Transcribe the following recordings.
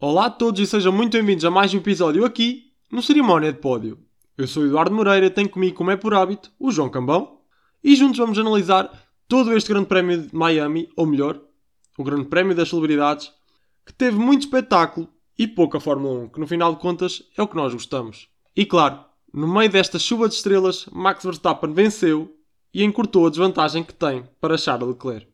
Olá a todos e sejam muito bem-vindos a mais um episódio aqui no Cerimónia de Pódio. Eu sou Eduardo Moreira tenho comigo, como é por hábito, o João Cambão e juntos vamos analisar todo este Grande Prémio de Miami, ou melhor, o Grande Prémio das Celebridades, que teve muito espetáculo e pouca Fórmula 1, que no final de contas é o que nós gostamos. E claro, no meio desta chuva de estrelas, Max Verstappen venceu e encurtou a desvantagem que tem para Charles Leclerc.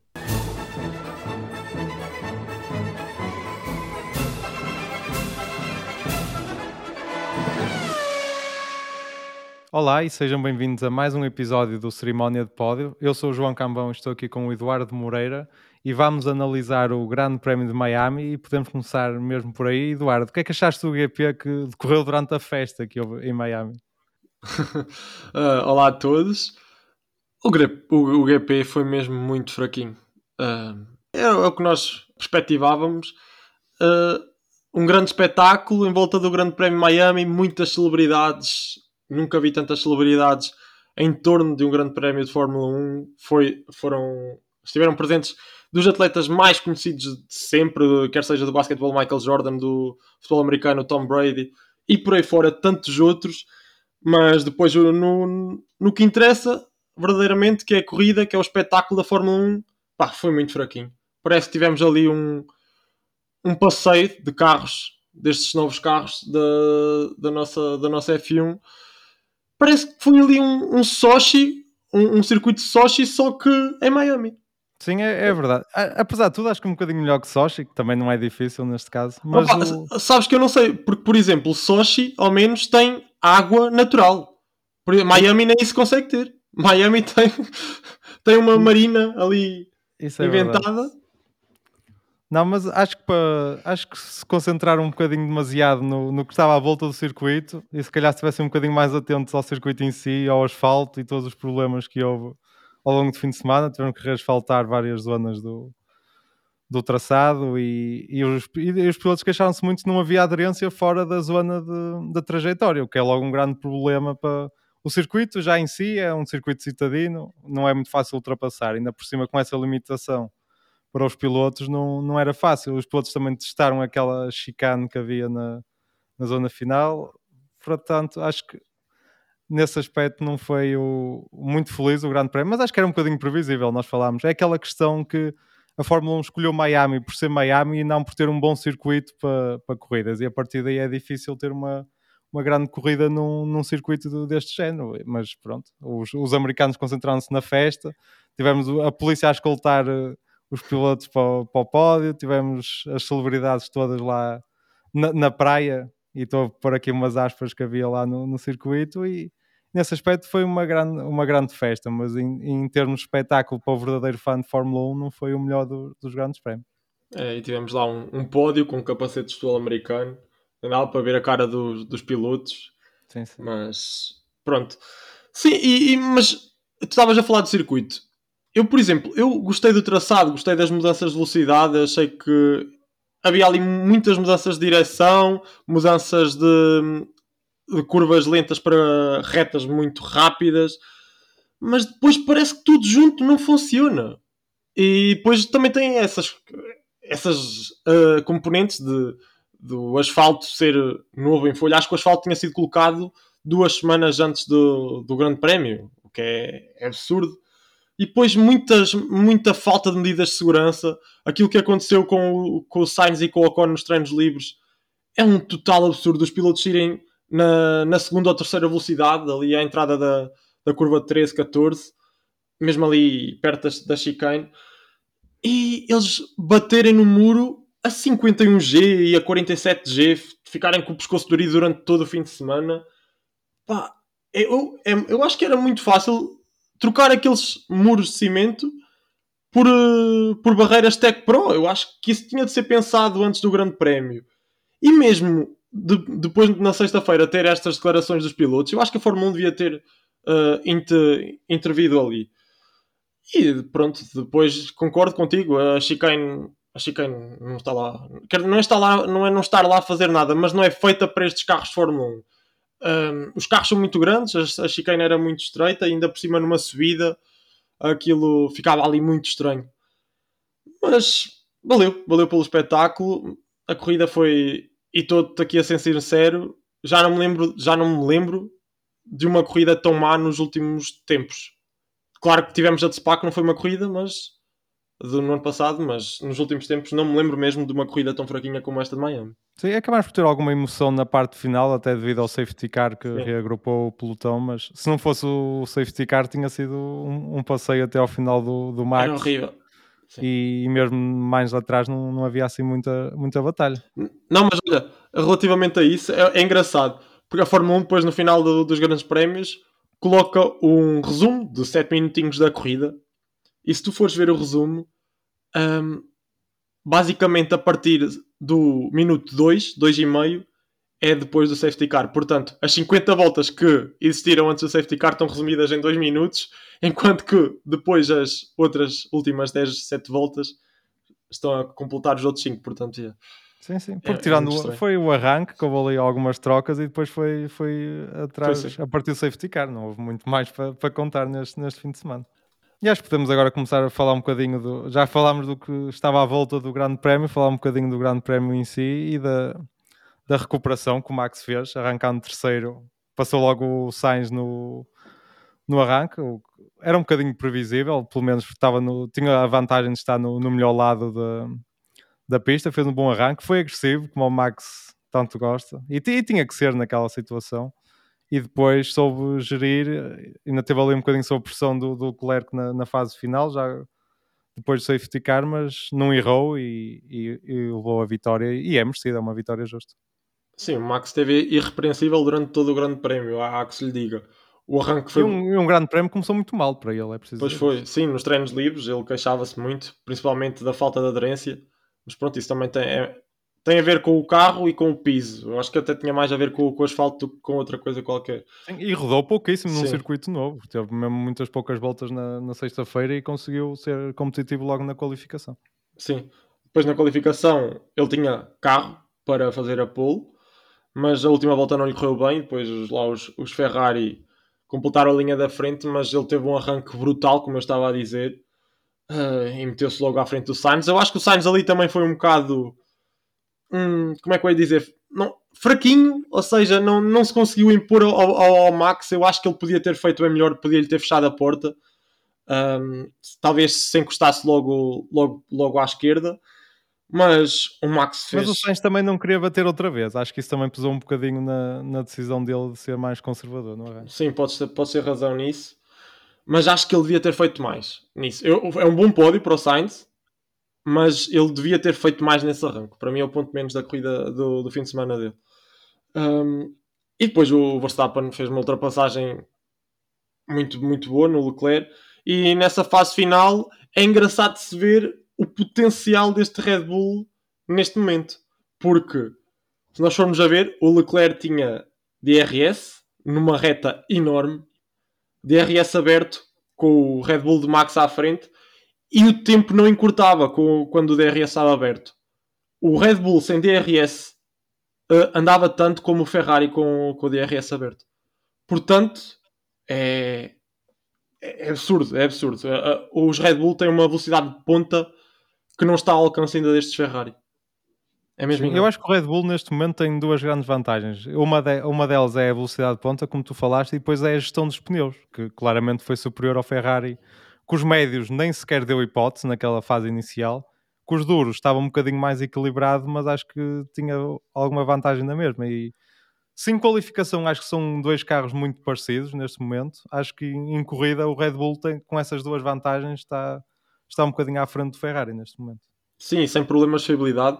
Olá e sejam bem-vindos a mais um episódio do Cerimónia de Pódio. Eu sou o João Cambão, estou aqui com o Eduardo Moreira e vamos analisar o Grande Prémio de Miami e podemos começar mesmo por aí. Eduardo, o que é que achaste do GP que decorreu durante a festa que houve em Miami? uh, olá a todos. O, o, o, GP foi mesmo muito fraquinho. Uh, é, o que nós perspectivávamos. Uh, um grande espetáculo em volta do Grande Prémio de Miami, muitas celebridades nunca vi tantas celebridades em torno de um grande prémio de Fórmula 1. Foi, foram, estiveram presentes dos atletas mais conhecidos de sempre, quer seja do basquetebol Michael Jordan, do futebol americano Tom Brady e por aí fora tantos outros. Mas depois no, no que interessa verdadeiramente, que é a corrida, que é o espetáculo da Fórmula 1, pá, foi muito fraquinho. Parece que tivemos ali um, um passeio de carros, destes novos carros da, da, nossa, da nossa F1 parece que foi ali um, um Sochi, um, um, circuito de Sochi, só que em Miami. Sim, é, é, verdade. Apesar de tudo, acho que é um bocadinho melhor que Sochi, que também não é difícil neste caso. Mas Opa, o... Sabes que eu não sei, porque, por exemplo, Sochi ao menos tem água natural. Miami nem isso consegue ter. Miami tem, tem uma marina ali é inventada. Verdade. Não, mas acho que, acho que se concentrar um bocadinho demasiado no, no que estava à volta do circuito e se calhar estivessem um bocadinho mais atentos ao circuito em si, ao asfalto e todos os problemas que houve ao longo do fim de semana, tiveram que reasfaltar várias zonas do, do traçado e, e, os, e os pilotos queixaram-se muito que não havia aderência fora da zona de, da trajetória, o que é logo um grande problema para o circuito já em si é um circuito citadino, não é muito fácil ultrapassar, ainda por cima com essa limitação para os pilotos não, não era fácil. Os pilotos também testaram aquela chicane que havia na, na zona final, portanto, acho que nesse aspecto não foi o, muito feliz o Grande Prémio, mas acho que era um bocadinho previsível. Nós falámos, é aquela questão que a Fórmula 1 escolheu Miami por ser Miami e não por ter um bom circuito para, para corridas, e a partir daí é difícil ter uma, uma grande corrida num, num circuito deste género. Mas pronto, os, os americanos concentraram-se na festa, tivemos a polícia a escoltar eh, os pilotos para o, para o pódio, tivemos as celebridades todas lá na, na praia, e estou a pôr aqui umas aspas que havia lá no, no circuito, e nesse aspecto foi uma grande, uma grande festa, mas em, em termos de espetáculo para o verdadeiro fã de Fórmula 1 não foi o melhor do, dos grandes prémios. É, e tivemos lá um, um pódio com um capacete sul-americano, nada para ver a cara dos, dos pilotos, sim, sim. mas pronto. Sim, e, e, mas tu estavas a falar de circuito. Eu, por exemplo, eu gostei do traçado, gostei das mudanças de velocidade, achei que havia ali muitas mudanças de direção, mudanças de, de curvas lentas para retas muito rápidas, mas depois parece que tudo junto não funciona. E depois também tem essas, essas uh, componentes de, do asfalto ser novo em folha. Acho que o asfalto tinha sido colocado duas semanas antes do, do Grande Prémio, o que é, é absurdo e depois muitas, muita falta de medidas de segurança. Aquilo que aconteceu com o, com o Sainz e com o Ocon nos treinos livres é um total absurdo. Os pilotos irem na, na segunda ou terceira velocidade, ali à entrada da, da curva 13, 14, mesmo ali perto da, da chicane, e eles baterem no muro a 51G e a 47G, ficarem com o pescoço dorido durante todo o fim de semana. Pá, eu, eu, eu acho que era muito fácil trocar aqueles muros de cimento por, uh, por barreiras Tech Pro. Eu acho que isso tinha de ser pensado antes do Grande Prémio. E mesmo de, depois, na sexta-feira, ter estas declarações dos pilotos, eu acho que a Fórmula 1 devia ter uh, inter, intervido ali. E pronto, depois concordo contigo, a chicane, a chicane não está lá. Não estar lá, não é não estar lá a fazer nada, mas não é feita para estes carros Fórmula 1. Um, os carros são muito grandes, a, a chicane era muito estreita, ainda por cima numa subida, aquilo ficava ali muito estranho. Mas valeu, valeu pelo espetáculo. a corrida foi. E estou aqui a ser sincero, já não me lembro, já não me lembro de uma corrida tão má nos últimos tempos. Claro que tivemos a de Spa, que não foi uma corrida, mas do ano passado, mas nos últimos tempos não me lembro mesmo de uma corrida tão fraquinha como esta de Miami. Sim, acabaste por ter alguma emoção na parte final, até devido ao safety car que Sim. reagrupou o pelotão, mas se não fosse o safety car, tinha sido um, um passeio até ao final do, do Max. Era horrível. E, e, mesmo mais lá atrás não, não havia assim muita, muita batalha. Não, mas olha, relativamente a isso, é, é engraçado, porque a Fórmula 1 depois no final do, dos grandes prémios coloca um resumo de 7 minutinhos da corrida e se tu fores ver o resumo, um, basicamente a partir do minuto 2, 2 e meio, é depois do safety car. Portanto, as 50 voltas que existiram antes do safety car estão resumidas em 2 minutos, enquanto que depois as outras últimas 10, 7 voltas estão a completar os outros 5. Portanto, yeah. Sim, sim. Porque é, é tirando é foi o arranque que houve ali algumas trocas e depois foi, foi atrás foi, a partir do safety car. Não houve muito mais para, para contar neste, neste fim de semana. E acho que podemos agora começar a falar um bocadinho do. Já falámos do que estava à volta do Grande Prémio, falar um bocadinho do Grande Prémio em si e da, da recuperação que o Max fez, arrancando terceiro. Passou logo o Sainz no, no arranque. Era um bocadinho previsível, pelo menos estava no, tinha a vantagem de estar no, no melhor lado da, da pista. Fez um bom arranque, foi agressivo, como o Max tanto gosta, e, e tinha que ser naquela situação e depois soube gerir, ainda teve ali um bocadinho sob pressão do, do Leclerc na, na, fase final, já depois de safety car, mas não errou e, e, e, levou a vitória, e é merecida, é uma vitória justa. Sim, o Max esteve irrepreensível durante todo o grande prémio, há que se lhe diga. O arranque foi... E um, um, grande prémio começou muito mal para ele, é preciso Pois foi, sim, nos treinos livres ele queixava-se muito, principalmente da falta de aderência, mas pronto, isso também tem, é, tem a ver com o carro e com o piso. Eu acho que até tinha mais a ver com, com o asfalto do que com outra coisa qualquer. Sim, e rodou pouquíssimo num circuito novo. Teve mesmo muitas poucas voltas na, na sexta-feira e conseguiu ser competitivo logo na qualificação. Sim. Depois na qualificação ele tinha carro para fazer a pole, mas a última volta não lhe correu bem. Depois lá os, os Ferrari completaram a linha da frente, mas ele teve um arranque brutal, como eu estava a dizer, uh, e meteu-se logo à frente do Sainz. Eu acho que o Sainz ali também foi um bocado hum, como é que eu ia dizer? Não, fraquinho, ou seja, não, não se conseguiu impor ao, ao, ao, Max. Eu acho que ele podia ter feito bem melhor, podia-lhe ter fechado a porta. Um, talvez se encostasse logo, logo, logo à esquerda. Mas o Max fez. Mas o Sainz também não queria bater outra vez. Acho que isso também pesou um bocadinho na, na decisão dele de ser mais conservador, não é? Sim, pode ser, pode ser razão nisso. Mas acho que ele devia ter feito mais nisso. Eu, é um bom pódio para o Sainz mas ele devia ter feito mais nesse arranque. Para mim é o ponto menos da corrida do, do fim de semana dele. Um, e depois o Verstappen fez uma ultrapassagem muito, muito boa no Leclerc. E nessa fase final é engraçado se ver o potencial deste Red Bull neste momento. Porque se nós formos a ver, o Leclerc tinha DRS numa reta enorme, DRS aberto com o Red Bull de Max à frente e o tempo não encurtava com, quando o DRS estava aberto. O Red Bull sem DRS uh, eh, andava tanto como o Ferrari com, com o DRS aberto. Portanto, é, é absurdo, é absurdo. Uh, os Red Bull têm uma velocidade de ponta que não está ao alcance ainda destes Ferrari. É mesmo Sim, eu acho que o Red Bull neste momento tem duas grandes vantagens. Uma, de, uma delas é a velocidade de ponta, como tu falaste, e depois é a gestão dos pneus, que claramente foi superior ao Ferrari com os médios nem sequer deu hipótese naquela fase inicial. Com os duros estava um bocadinho mais equilibrado, mas acho que tinha alguma vantagem na mesma. E sem qualificação, acho que são dois carros muito parecidos neste momento. Acho que em corrida o Red Bull tem, com essas duas vantagens está, está um bocadinho à frente do Ferrari neste momento. Sim, sem problemas de fiabilidade,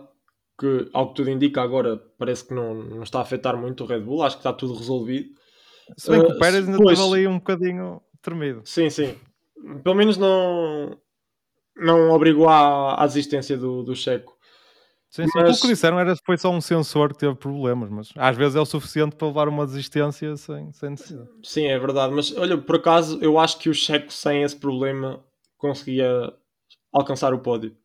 que ao que tudo indica agora parece que não, não está a afetar muito o Red Bull, acho que está tudo resolvido. Se bem que o Pérez ainda pois, estava ali um bocadinho tremido. Sim, sim pelo menos não, não obrigou à, à desistência do, do Checo. Sim, sim. Mas... O que disseram era que foi só um sensor que teve problemas, mas às vezes é o suficiente para levar uma desistência sem, sem necessidade. Sim, é verdade. Mas olha, por acaso, eu acho que o Checo sem esse problema conseguia alcançar o pódio.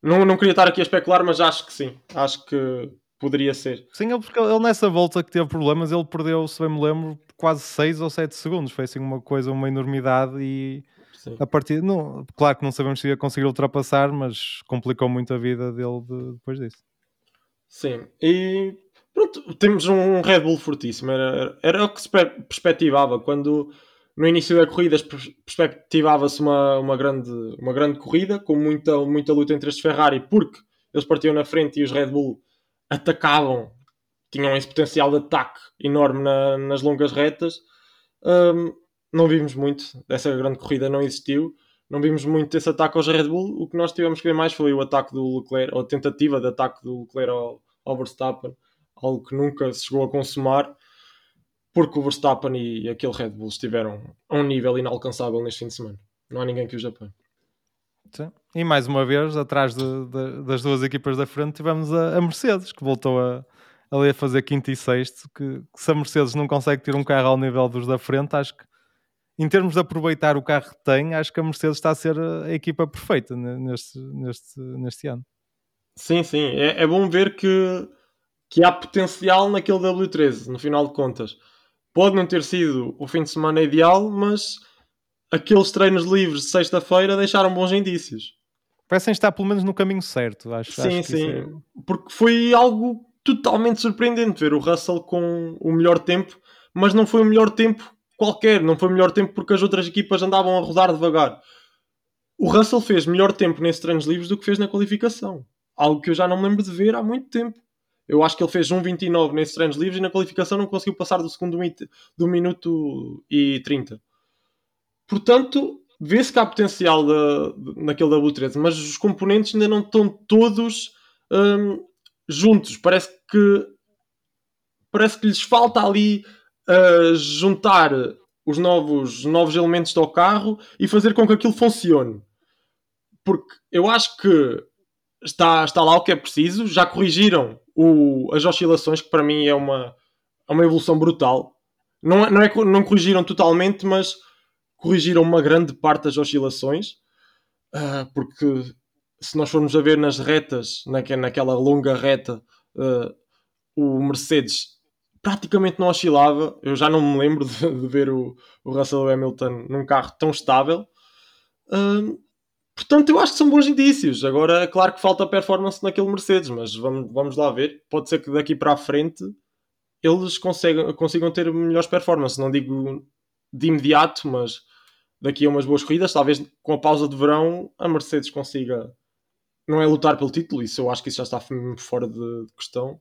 Não, não queria estar aqui a especular, mas acho que sim. Acho que poderia ser. Sim, ele, porque ele nessa volta que teve problemas, ele perdeu, se bem me lembro, quase 6 ou 7 segundos. Foi assim uma coisa, uma enormidade e Sim. a partir. claro que não sabemos se ia conseguir ultrapassar, mas complicou muito a vida dele de, depois disso. Sim, e pronto, temos um Red Bull fortíssimo. Era, era o que se perspectivava quando no início da corrida perspectivava-se uma, uma, grande, uma grande corrida com muita, muita luta entre estes Ferrari porque eles partiam na frente e os Red Bull atacavam, tinham esse potencial de ataque enorme na, nas longas retas. Um, não vimos muito dessa grande corrida, não existiu. Não vimos muito esse ataque aos Red Bull. O que nós tivemos que ver mais foi o ataque do Leclerc, ou a tentativa de ataque do Leclerc ao, ao Verstappen, algo que nunca se chegou a consumar, porque o Verstappen e aquele Red Bull estiveram a um nível inalcançável neste fim de semana. Não há ninguém que os. Sim. E mais uma vez, atrás de, de, das duas equipas da frente, tivemos a, a Mercedes, que voltou a, ali a fazer quinto e sexto. Que, que, se a Mercedes não consegue ter um carro ao nível dos da frente, acho que em termos de aproveitar o carro que tem, acho que a Mercedes está a ser a equipa perfeita neste, neste, neste ano. Sim, sim. É, é bom ver que, que há potencial naquele W13, no final de contas. Pode não ter sido o fim de semana ideal, mas aqueles treinos livres de sexta-feira deixaram bons indícios. Parecem estar pelo menos no caminho certo, acho. Sim, acho sim. É... Porque foi algo totalmente surpreendente ver o Russell com o melhor tempo, mas não foi o melhor tempo qualquer, não foi melhor tempo porque as outras equipas andavam a rodar devagar. O Russell fez melhor tempo nesses treinos livres do que fez na qualificação. Algo que eu já não me lembro de ver há muito tempo. Eu acho que ele fez 1.29 nesses treinos livres e na qualificação não conseguiu passar do segundo do minuto e 30. Portanto, vê-se que há potencial de, de, naquele W13, mas os componentes ainda não estão todos hum, juntos. Parece que parece que lhes falta ali juntar os novos, novos elementos do carro e fazer com que aquilo funcione. Porque eu acho que está, está lá o que é preciso. Já corrigiram o, as oscilações, que para mim é uma, é uma evolução brutal. Não, é, não, é, não corrigiram totalmente, mas corrigiram uma grande parte das oscilações. Uh, porque se nós formos a ver nas retas, naquela longa reta, uh, o Mercedes praticamente não oscilava. Eu já não me lembro de, de ver o, o, Russell Hamilton num carro tão estável. Portanto, eu acho que são bons indícios. Agora, claro que falta performance naquele Mercedes, mas vamos, vamos lá ver. Pode ser que daqui para a frente eles consigam, consigam ter melhores performances. Não digo de imediato, mas daqui a umas boas corridas, talvez com a pausa de verão, a Mercedes consiga. Não é lutar pelo título, isso eu acho que isso já está fora de questão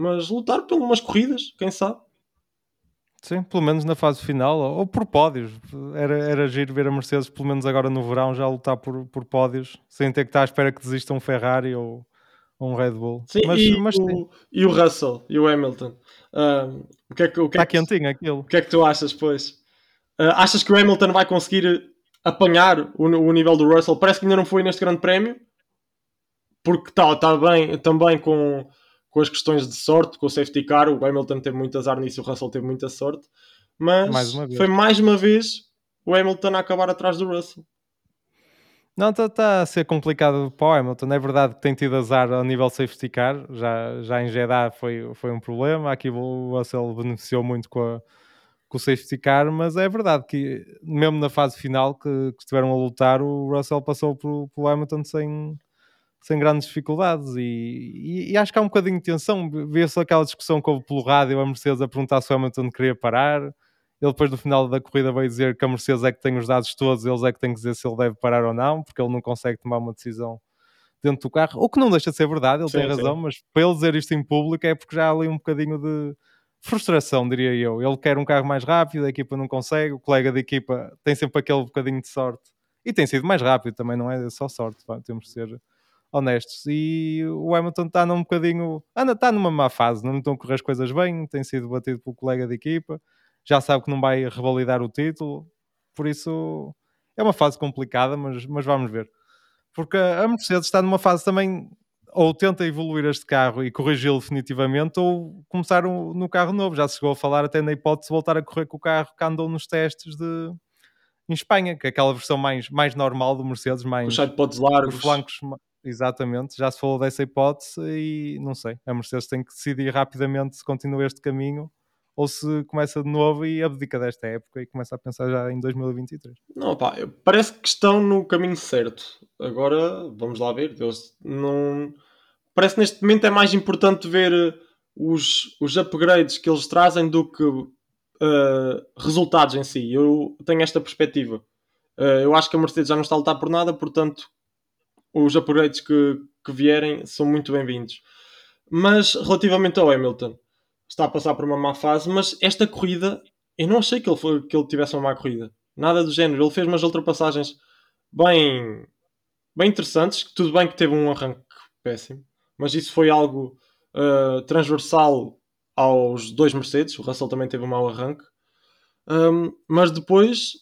mas lutar por umas corridas, quem sabe? Sim, pelo menos na fase final, ou por pódios. Era, era giro ver a Mercedes, pelo menos agora no verão, já lutar por, por pódios, sem ter que estar à espera que desista um Ferrari ou, um Red Bull. Sim, mas, e, mas o, e o Russell e o Hamilton. Uh, o que é que, o que Está é que, quentinho aquilo. O que é que tu achas, pois? Uh, achas que o Hamilton vai conseguir apanhar o, o nível do Russell? Parece que ainda não foi neste grande prémio, porque está tá bem também com com as questões de sorte, com o safety car, o Hamilton teve muito azar nisso, o Russell teve muita sorte, mas mais foi mais uma vez o Hamilton a acabar atrás do Russell. Não, está tá a ser complicado para o Hamilton. É verdade que tem tido azar ao nível safety car, já, já em Jeddah foi, foi um problema. Aqui o Russell beneficiou muito com, a, com o safety car, mas é verdade que mesmo na fase final que, que estiveram a lutar, o Russell passou pelo, pelo Hamilton sem, sem grandes dificuldades. E, e, e, acho que há um bocadinho de tensão. Vê-se aquela discussão que houve pelo rádio a Mercedes a perguntar se o Hamilton queria parar. Ele depois no final da corrida veio dizer que a Mercedes é que tem os dados todos eles é que têm que dizer se ele deve parar ou não porque ele não consegue tomar uma decisão dentro do carro, o que não deixa de ser verdade ele sim, tem razão, sim. mas para ele dizer isto em público é porque já há ali um bocadinho de frustração, diria eu, ele quer um carro mais rápido, a equipa não consegue, o colega de equipa tem sempre aquele bocadinho de sorte. E tem sido mais rápido também, não é só sorte, temos de ser honestos. E o Hamilton está num bocadinho. Anda, está numa má fase, não estão a correr as coisas bem, tem sido batido pelo colega de equipa, já sabe que não vai revalidar o título, por isso é uma fase complicada, mas, mas vamos ver. Porque a Mercedes está numa fase também. Ou tenta evoluir este carro e corrigi-lo definitivamente, ou começar no carro novo. Já se chegou a falar até na hipótese de voltar a correr com o carro que andou nos testes de, em Espanha, que é aquela versão mais, mais normal do Mercedes, mais os sidepods largos, os flancos Exatamente, já se falou dessa hipótese e não sei, a Mercedes tem que decidir rapidamente se continua este caminho ou se começa de novo e abdica desta época e começa a pensar já em 2023. Não, pá, parece que estão no caminho certo. Agora, vamos lá ver, Deus não... parece que neste momento é mais importante ver eh, os, os upgrades que eles trazem do que uh, resultados em si. Eu tenho esta perspectiva. Uh, eu acho que a Mercedes já não está a lutar por nada, portanto, os upgrades que, que vierem são muito bem-vindos. Mas relativamente ao Hamilton, está a passar por uma má fase, mas esta corrida, eu não achei que ele, foi, que ele tivesse uma má corrida. Nada do género. Ele fez umas ultrapassagens bem, bem interessantes. Tudo bem que teve um arranque péssimo, mas isso foi algo uh, transversal aos dois Mercedes. O Russell também teve um mau arranque. Um, mas depois,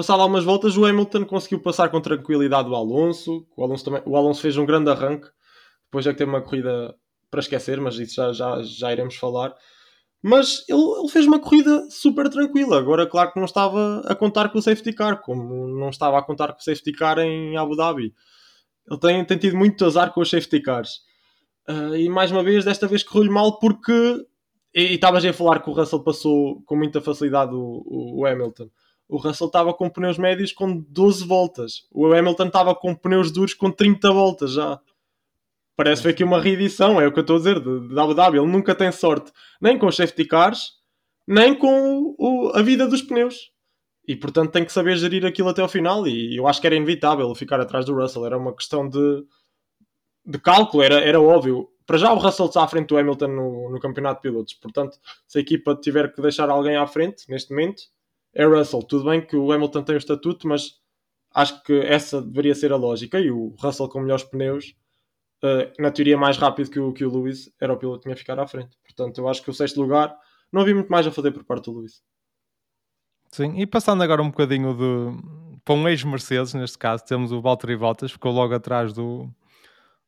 passado algumas voltas, o Hamilton conseguiu passar com tranquilidade o Alonso. O Alonso, também, o Alonso fez um grande arranque. Depois é que teve uma corrida para esquecer, mas isso já, já, já iremos falar. Mas ele, ele, fez uma corrida super tranquila. Agora, claro que não estava a contar com o safety car, como não estava a contar com o safety car em Abu Dhabi. Ele tem, tem tido muito azar com os safety cars. Uh, e mais uma vez, desta vez correu-lhe mal porque. E estavas a falar que o Russell passou com muita facilidade o, o, o Hamilton. O Russell estava com pneus médios com 12 voltas. O Hamilton estava com pneus duros com 30 voltas já. Parece foi aqui uma reedição, é o que eu estou a dizer, de, Dhabi. Ele nunca tem sorte, nem com os safety cars, nem com o, a vida dos pneus. E portanto tem que saber gerir aquilo até ao final. E eu acho que era inevitável ficar atrás do Russell. Era uma questão de, de cálculo, era, era óbvio. Para já o Russell está à frente do Hamilton no, no campeonato de pilotos. Portanto, se a equipa tiver que deixar alguém à frente, neste momento, é Russell. Tudo bem que o Hamilton tem o estatuto, mas acho que essa deveria ser a lógica. E o Russell com melhores pneus uh, na teoria mais rápido que o, que o Lewis, era o piloto que tinha que ficar à frente. Portanto, eu acho que o sexto lugar não havia muito mais a fazer por parte do Lewis. Sim, e passando agora um bocadinho de para um ex-Mercedes, neste caso, temos o Valtteri Bottas, ficou logo atrás do,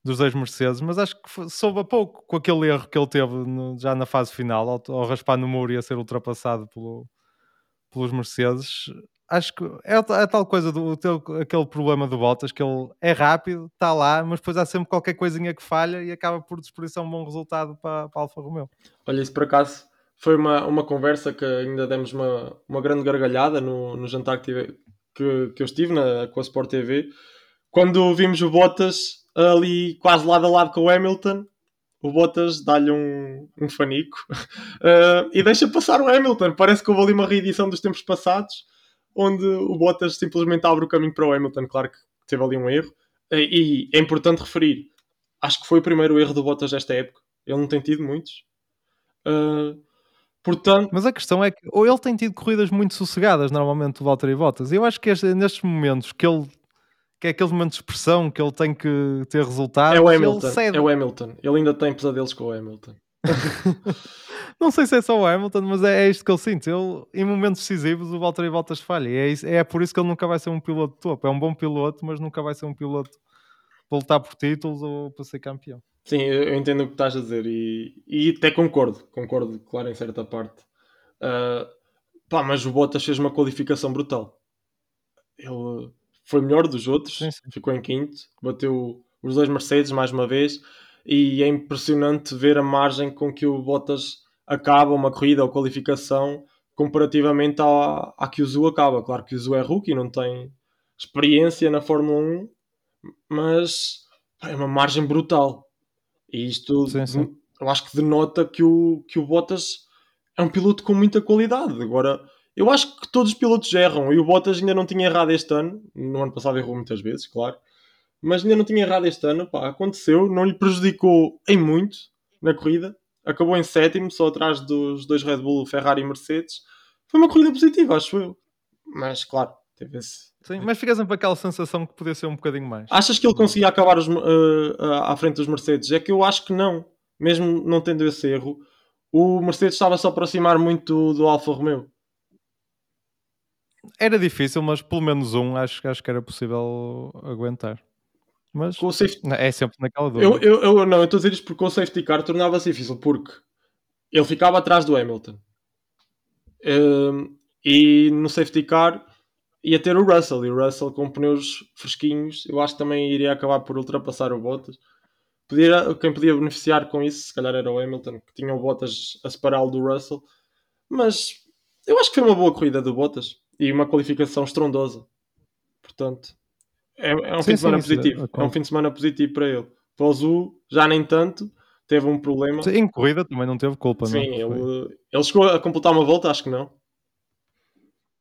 dos ex-Mercedes, mas acho que soube a pouco com aquele erro que ele teve no, já na fase final, ao, ao raspar no muro e a ser ultrapassado pelo, pelos Mercedes acho que é, a tal coisa do teu, aquele problema do Bottas que ele é rápido, está lá, mas depois há sempre qualquer coisinha que falha e acaba por desperdiçar um bom resultado para, para Alfa Romeo. Olha, isso por acaso foi uma, uma conversa que ainda demos uma, uma grande gargalhada no, no jantar que, tive, que, que eu estive na, com a Sport TV quando vimos o Bottas ali quase lado a lado com o Hamilton o Bottas dá-lhe um, um fanico uh, e deixa passar o Hamilton. Parece que houve ali uma reedição dos tempos passados onde o Bottas simplesmente abre o caminho para o Hamilton. Claro que teve ali um erro. E é importante referir, acho que foi o primeiro erro do Bottas desta época. Ele não tem tido muitos. Uh, portanto... Mas a questão é que ou ele tem tido corridas muito sossegadas, normalmente, o Valtteri Bottas. Eu acho que este, nestes momentos que ele que é aquele momento de expressão que ele tem que ter resultados. É o Hamilton. É o Hamilton. Ele ainda tem pesadelos com o Hamilton. não sei se é só o Hamilton, mas é, é isto que ele sente. Ele, em momentos decisivos, o Valtteri Bottas falha. E é, é por isso que ele nunca vai ser um piloto topo. É um bom piloto, mas nunca vai ser um piloto para lutar por títulos ou para ser campeão. Sim, eu entendo o que estás a dizer e, e até concordo. Concordo, claro, em certa parte. Uh, pá, mas o Bottas fez uma qualificação brutal. Ele foi melhor dos outros, sim, sim. ficou em quinto, bateu os dois Mercedes mais uma vez e é impressionante ver a margem com que o Bottas acaba uma corrida ou qualificação comparativamente à, à que o Zu acaba. Claro que o Zu é rookie, não tem experiência na Fórmula 1, mas é uma margem brutal. E isto sim, sim. eu acho que denota que o, que o Bottas é um piloto com muita qualidade. Agora, eu acho que todos os pilotos erram e o Bottas ainda não tinha errado este ano. No ano passado errou muitas vezes, claro mas ainda não tinha errado este ano. Pá, aconteceu, não lhe prejudicou em muito na corrida. Acabou em sétimo, só atrás dos dois Red Bull, Ferrari e Mercedes. Foi uma corrida positiva, acho eu. Mas claro, teve esse. Sim, mas fica sempre aquela sensação que podia ser um bocadinho mais. Achas que ele conseguia acabar os, uh, à frente dos Mercedes? É que eu acho que não. Mesmo não tendo esse erro, o Mercedes estava -se a aproximar muito do Alfa Romeo. Era difícil, mas pelo menos um acho, acho que era possível aguentar. Mas com safety... é sempre naquela dúvida. Eu, eu, eu, não, eu estou a dizer isto porque com o safety car tornava-se difícil, porque ele ficava atrás do Hamilton. Um, e no safety car ia ter o Russell, e o Russell com pneus fresquinhos, eu acho que também iria acabar por ultrapassar o Bottas. Podia, quem podia beneficiar com isso, se calhar era o Hamilton, que tinha o Bottas a separá-lo do Russell. Mas eu acho que foi uma boa corrida do Bottas e uma qualificação estrondosa. Portanto, é, é um sim, fim de semana sim, positivo. É, é um fim de semana positivo para ele. Para o Zu, já nem tanto, teve um problema. Sim, em corrida também não teve culpa, Sim, não? ele, ele chegou a completar uma volta, acho que não.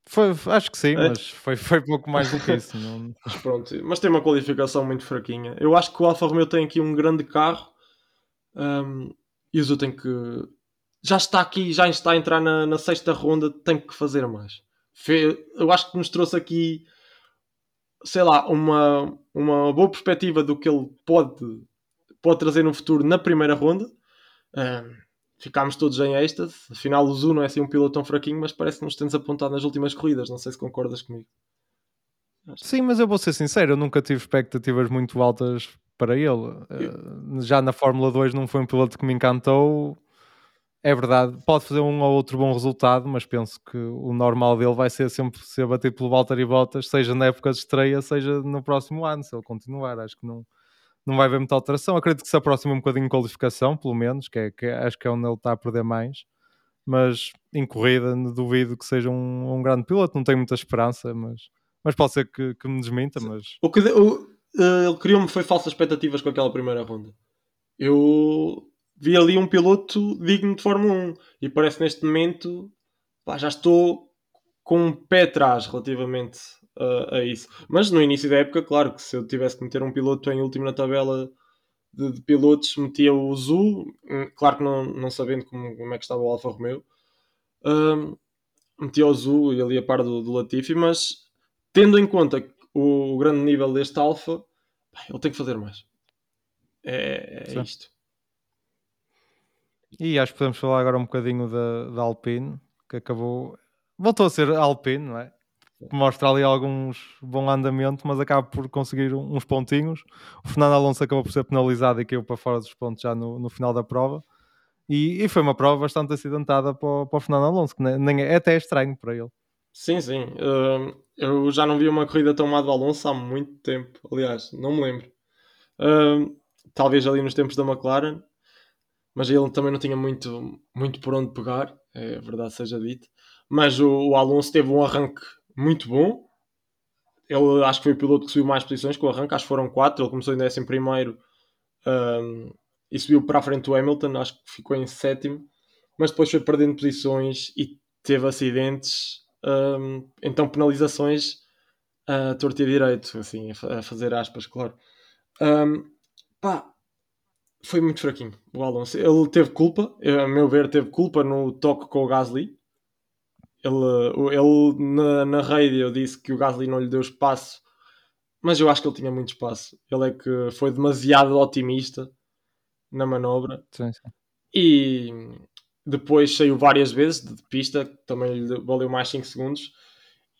Foi, acho que sim, É? mas foi, foi pouco mais do que isso. não- Mas pronto, mas tem uma qualificação muito fraquinha. Eu acho que o Alfa Romeo tem aqui um grande carro hum, e o Zu tem que. Já está aqui, já está a entrar na, na sexta ronda, tem que fazer mais. Eu acho que nos trouxe aqui, sei lá, uma, uma boa perspectiva do que ele pode, pode trazer no futuro na primeira ronda. Hum, ficámos todos em êxtase. Afinal, o Zu não é assim um piloto tão fraquinho, mas parece que nos temos apontado nas últimas corridas. Não sei se concordas comigo. Sim, mas eu vou ser sincero, eu nunca tive expectativas muito altas para ele. Eh, Já na Fórmula 2 não foi um piloto que me encantou. É verdade, pode fazer um ou outro bom resultado, mas penso que o normal dele vai ser sempre ser batido pelo Valtteri Bottas, seja na época de estreia, seja no próximo ano, se ele continuar. Acho que não, não vai haver muita alteração. Acredito que se aproxima um bocadinho de qualificação, pelo menos, que, é, que é- acho que é onde ele está a perder mais. Mas em corrida, duvido que seja um, um grande piloto. Não tenho muita esperança, mas, mas pode ser que, que me desminta. Mas O que de- o- eh, ele criou-me foi falsas expectativas com aquela primeira ronda. Eu vi ali um piloto digno de Fórmula 1 e parece que neste momento pá, já estou com um pé atrás relativamente uh, a isso. Mas no início da época, claro que se eu tivesse que meter um piloto em último na tabela de, de pilotos, metia o Zu, hum, claro que não, não sabendo como, como é que estava o Alfa Romeo, hum, metia o Zu e ali a par do, do Latifi, mas tendo em conta o, o grande nível deste Alfa, ele tem que fazer mais. É, é isto. E acho que podemos falar agora um bocadinho da, Alpine, que acabou. Voltou a ser Alpine, não é? Mostra ali alguns bom andamento, mas acaba por conseguir uns pontinhos. O Fernando Alonso acabou por ser penalizado e caiu para fora dos pontos já no, no final da prova. E, e foi uma prova bastante acidentada para, o- para o Fernando Alonso, que nem, é, é até estranho para ele. Sim, sim. Hum, eu já não vi uma corrida tão má do Alonso há muito tempo. Aliás, não me lembro. Hum, talvez ali nos tempos da McLaren, mas ele também não tinha muito, muito por onde pegar, é verdade seja dito. Mas o, o Alonso teve um arranque muito bom. Ele acho que foi o piloto que subiu mais posições com o arranque, acho que foram quatro. Ele começou em décimo primeiro hum, e subiu para a frente do Hamilton, acho que ficou em sétimo, mas depois foi perdendo posições e teve acidentes, hum, então penalizações a torto e direito, assim, a fa- a fazer aspas, claro. Hum, pá, foi muito fraquinho o Alonso. Ele teve culpa, a meu ver, teve culpa no toque com o Gasly. Ele, ele na, na radio disse que o Gasly não lhe deu espaço, mas eu acho que ele tinha muito espaço. Ele é que foi demasiado otimista na manobra Sim, sim. e depois saiu várias vezes de pista, também lhe valeu mais 5 segundos,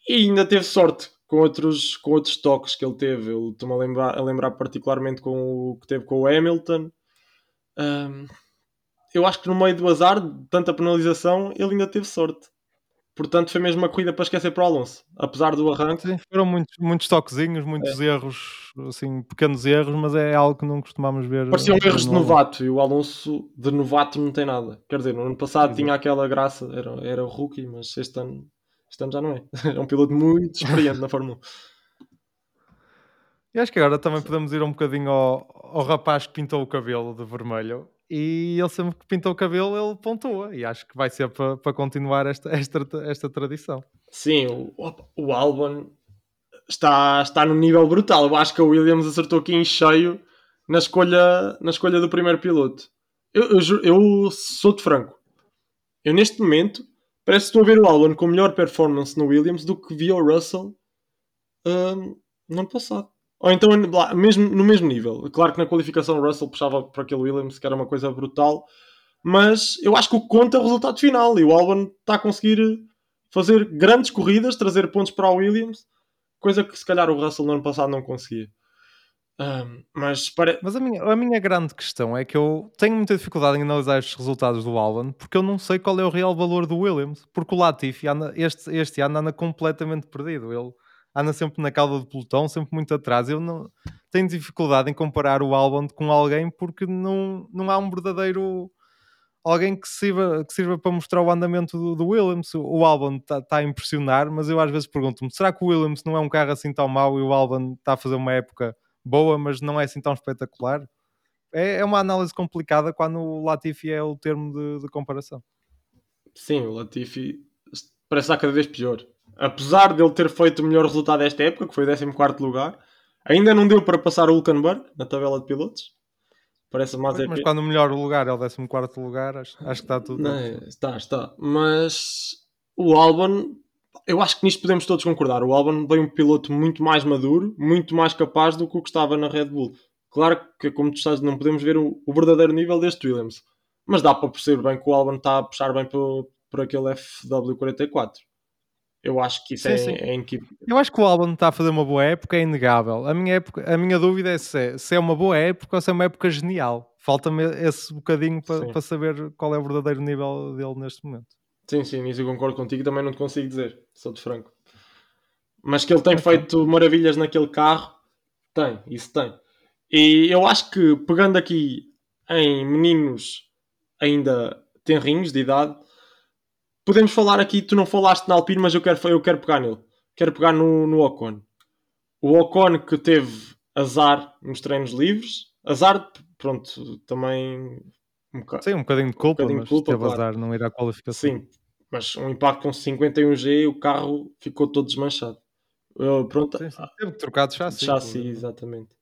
e ainda teve sorte com outros, com outros toques que ele teve. Eu estou-me a lembrar, a lembrar particularmente com o que teve com o Hamilton. Ahm, eu acho que no meio do azar, de tanta penalização, ele ainda teve sorte. Portanto, foi mesmo uma corrida para esquecer para o Alonso. Apesar do arranque, Sim, foram muitos, muitos toquezinhos, muitos erros, assim, pequenos erros, mas é algo que não costumamos ver. pareciam erros de novato e o Alonso de novato não tem nada. Quer dizer, no ano passado Exato. tinha aquela graça, era, era o rookie, mas este ano, este ano já não é. É um piloto muito experiente na Fórmula 1. E acho que agora também podemos ir um bocadinho ao, ao rapaz que pintou o cabelo de vermelho. E ele sempre que pintou o cabelo, ele pontua. E acho que vai ser para para continuar esta, esta, esta tradição. Sim, o, o Albon está, está num nível brutal. Eu acho que a Williams acertou aqui em cheio na escolha, na escolha do primeiro piloto. Eu, eu, eu sou-te franco. Eu neste momento parece que estou a ver o Albon com melhor performance no Williams do que vi o Russell hum, no ano passado. Ou então lá, mesmo, no mesmo nível. Claro que na qualificação o Russell puxava para aquele Williams que era uma coisa brutal. Mas eu acho que o que conta é o resultado final. E o Albon está a conseguir fazer grandes corridas, trazer pontos para o Williams, coisa que se calhar o Russell no ano passado não conseguia. Ahm, mas para... Mas a minha, a minha grande questão é que eu tenho muita dificuldade em analisar estes resultados do Albon porque eu não sei qual é o real valor do Williams. Porque o Latifi anda, este, este ano anda completamente perdido. Ele anda sempre na cauda do pelotão, sempre muito atrás. Eu não tenho dificuldade em comparar o Albon com alguém porque não, não há um verdadeiro alguém que sirva, que sirva para mostrar o andamento do, do Williams. O, o Albon está tá a impressionar, mas eu às vezes pergunto-me: será que o Williams não é um carro assim tão mau e o Albon está a fazer uma época boa, mas não é assim tão espetacular? é, é uma análise complicada quando o Latifi é o termo de, de comparação. Sim, o Latifi parece estar cada vez pior. Apesar de ele ter feito o melhor resultado desta época, que foi o 14 lugar, ainda não deu para passar o Hulkenberg na tabela de pilotos. Parece mais mas, mas quando o melhor lugar é o 14 lugar, acho, acho que está tudo. Não, está, está. Mas o Albon, eu acho que nisto podemos todos concordar. O Albon veio um piloto muito mais maduro, muito mais capaz do que o que estava na Red Bull. Claro que, como tu estás, não podemos ver o, o verdadeiro nível deste Williams, mas dá para perceber bem que o Albon está a puxar bem por, por aquele FW44. Eu acho que isso sim, é, sim. é. Eu acho que o Albon está a fazer uma boa época, é inegável. A minha, época, a minha dúvida é se, é se é uma boa época ou se é uma época genial. Falta-me esse bocadinho para, para saber qual é o verdadeiro nível dele neste momento. Sim, sim, nisso eu concordo contigo, também não te consigo dizer, sou de franco. Mas que ele tem feito maravilhas naquele carro, tem, isso tem. E eu acho que, pegando aqui em meninos ainda tenrinhos de idade, podemos falar aqui, tu não falaste na Alpine, mas eu quero, eu quero pegar nele. Quero pegar no, no Ocon. O Ocon que teve azar nos treinos livres. Azar, pronto, também... Um Sim, um bocadinho de culpa, um bocadinho mas de culpa, teve claro. azar não ir à qualificação. Sim, mas um impacto com 51G o carro ficou todo desmanchado. Eu, pronto, sim, sim. Teve que trocar de chassi. Chassi, exatamente.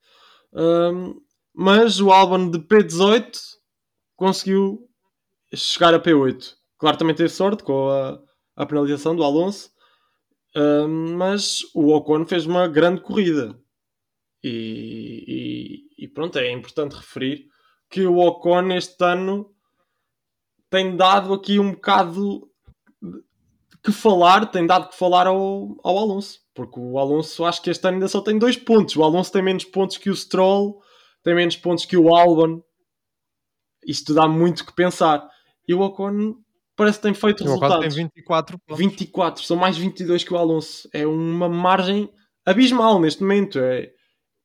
Um, mas o álbum de P18 conseguiu chegar a P8. Claro, também teve sorte com a, a penalização do Alonso, uh, mas o Ocon fez uma grande corrida. E, e, e, pronto, é importante referir que o Ocon este ano tem dado aqui um bocado que falar, tem dado que falar ao, ao Alonso, porque o Alonso acho que este ano ainda só tem dois pontos. O Alonso tem menos pontos que o Stroll, tem menos pontos que o Albon. Isto dá muito que pensar. E o Ocon parece que tem feito resultados. O Ocon tem 24 pontos. 24, são mais 22 que o Alonso. É uma margem abismal neste momento. É,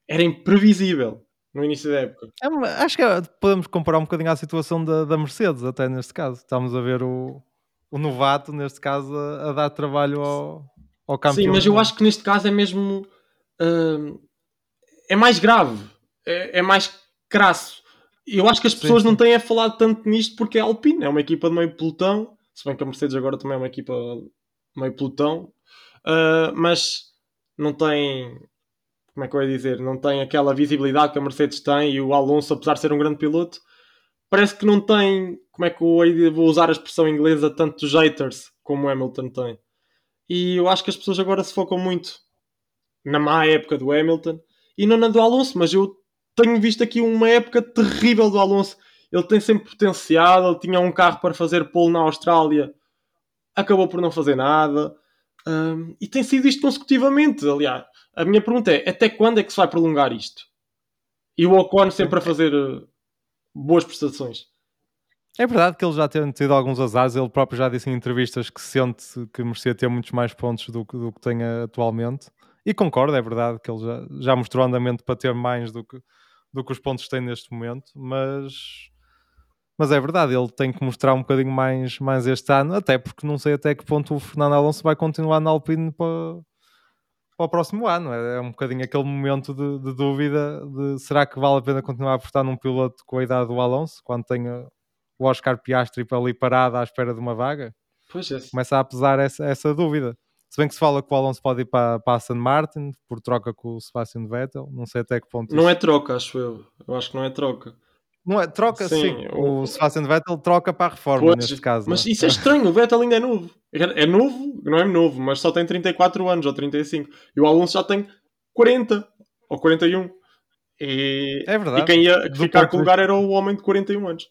era imprevisível no início da época. É, acho que é, podemos comparar um bocadinho à situação da, da Mercedes, até neste caso. Estamos a ver o, o novato, neste caso, a, a dar trabalho ao, ao campeão. Sim, mas eu acho que neste caso é mesmo. Uh, é mais grave, é, é mais crasso eu acho que as pessoas sim, sim. não têm a falar tanto nisto porque é Alpine, é uma equipa de meio pelotão, se bem que a Mercedes agora também é uma equipa meio pelotão, uh, mas não tem, como é que eu ia dizer, não tem aquela visibilidade que a Mercedes tem e o Alonso, apesar de ser um grande piloto, parece que não tem, como é que eu vou usar a expressão inglesa, tantos haters como o Hamilton tem. E eu acho que as pessoas agora se focam muito na má época do Hamilton e não na do Alonso, mas eu tenho visto aqui uma época terrível do Alonso. Ele tem sempre potencial, ele tinha um carro para fazer pole na Austrália, acabou por não fazer nada. Um, e tem sido isto consecutivamente. Aliás, a minha pergunta é: até quando é que se vai prolongar isto? E o Ocon sempre a fazer uh, boas prestações. É verdade que ele já tem tido alguns azares, ele próprio já disse em entrevistas que sente que merecia ter muitos mais pontos do que, do que tem atualmente. E concordo, é verdade que ele já, já mostrou andamento para ter mais do que, do que os pontos tem neste momento, mas, mas é verdade, ele tem que mostrar um bocadinho mais, mais este ano, até porque não sei até que ponto o Fernando Alonso vai continuar na Alpine para, para o próximo ano. É, é um bocadinho aquele momento de, de, dúvida de será que vale a pena continuar a apostar num piloto com a idade do Alonso, quando tem o Oscar Piastri para ali parado à espera de uma vaga? Pois é. Começa a pesar essa, essa dúvida. Se bem que se fala que o Alonso pode ir para, para a Aston Martin por troca com o Sebastian Vettel, não sei até que ponto. Não isso... é troca, acho eu. Eu acho que não é troca. Não é troca, sim. sim. O... o Sebastian Vettel troca para a reforma pois, neste caso. Mas é? isso é estranho, o Vettel ainda é novo. É novo, não é novo, mas só tem 34 anos ou 35. E o Alonso já tem 40 ou 41. E, é verdade. E quem ia ficar com o lugar era o homem de 41 anos.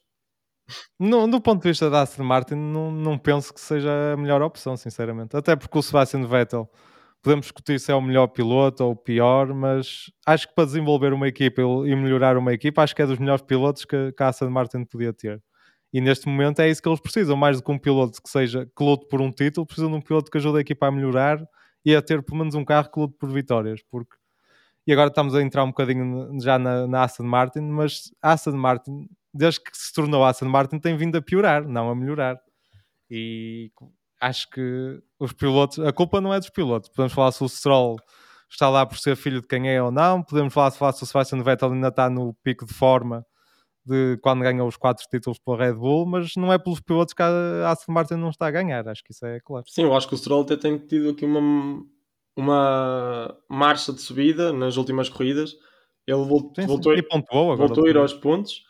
No, do ponto de vista da Aston Martin, não, não penso que seja a melhor opção, sinceramente. Até porque o Sebastian Vettel, podemos discutir se é o melhor piloto ou o pior, mas acho que para desenvolver uma equipa e melhorar uma equipa, acho que é dos melhores pilotos que, que a Aston Martin podia ter. E neste momento é isso que eles precisam, mais do que um piloto que seja que lute por um título, precisam de um piloto que ajude a equipa a melhorar e a ter pelo menos um carro que lute por vitórias, porque e agora estamos a entrar um bocadinho já na, na Aston Martin, mas a Aston Martin desde que se tornou Aston Martin, tem vindo a piorar, não a melhorar. E acho que os pilotos, a culpa não é dos pilotos. Podemos falar se o Stroll está lá por ser filho de quem é ou não, podemos falar, falar se o Sebastian Vettel ainda está no pico de forma de quando ganhou os quatro títulos pela Red Bull, mas não é pelos pilotos que a Aston Martin não está a ganhar, acho que isso é claro. Sim, eu acho que o Stroll até tem tido aqui uma, uma marcha de subida nas últimas corridas. Ele voltou, Sim, voltou, sim. E pontuou agora. voltou a ir aos pontos.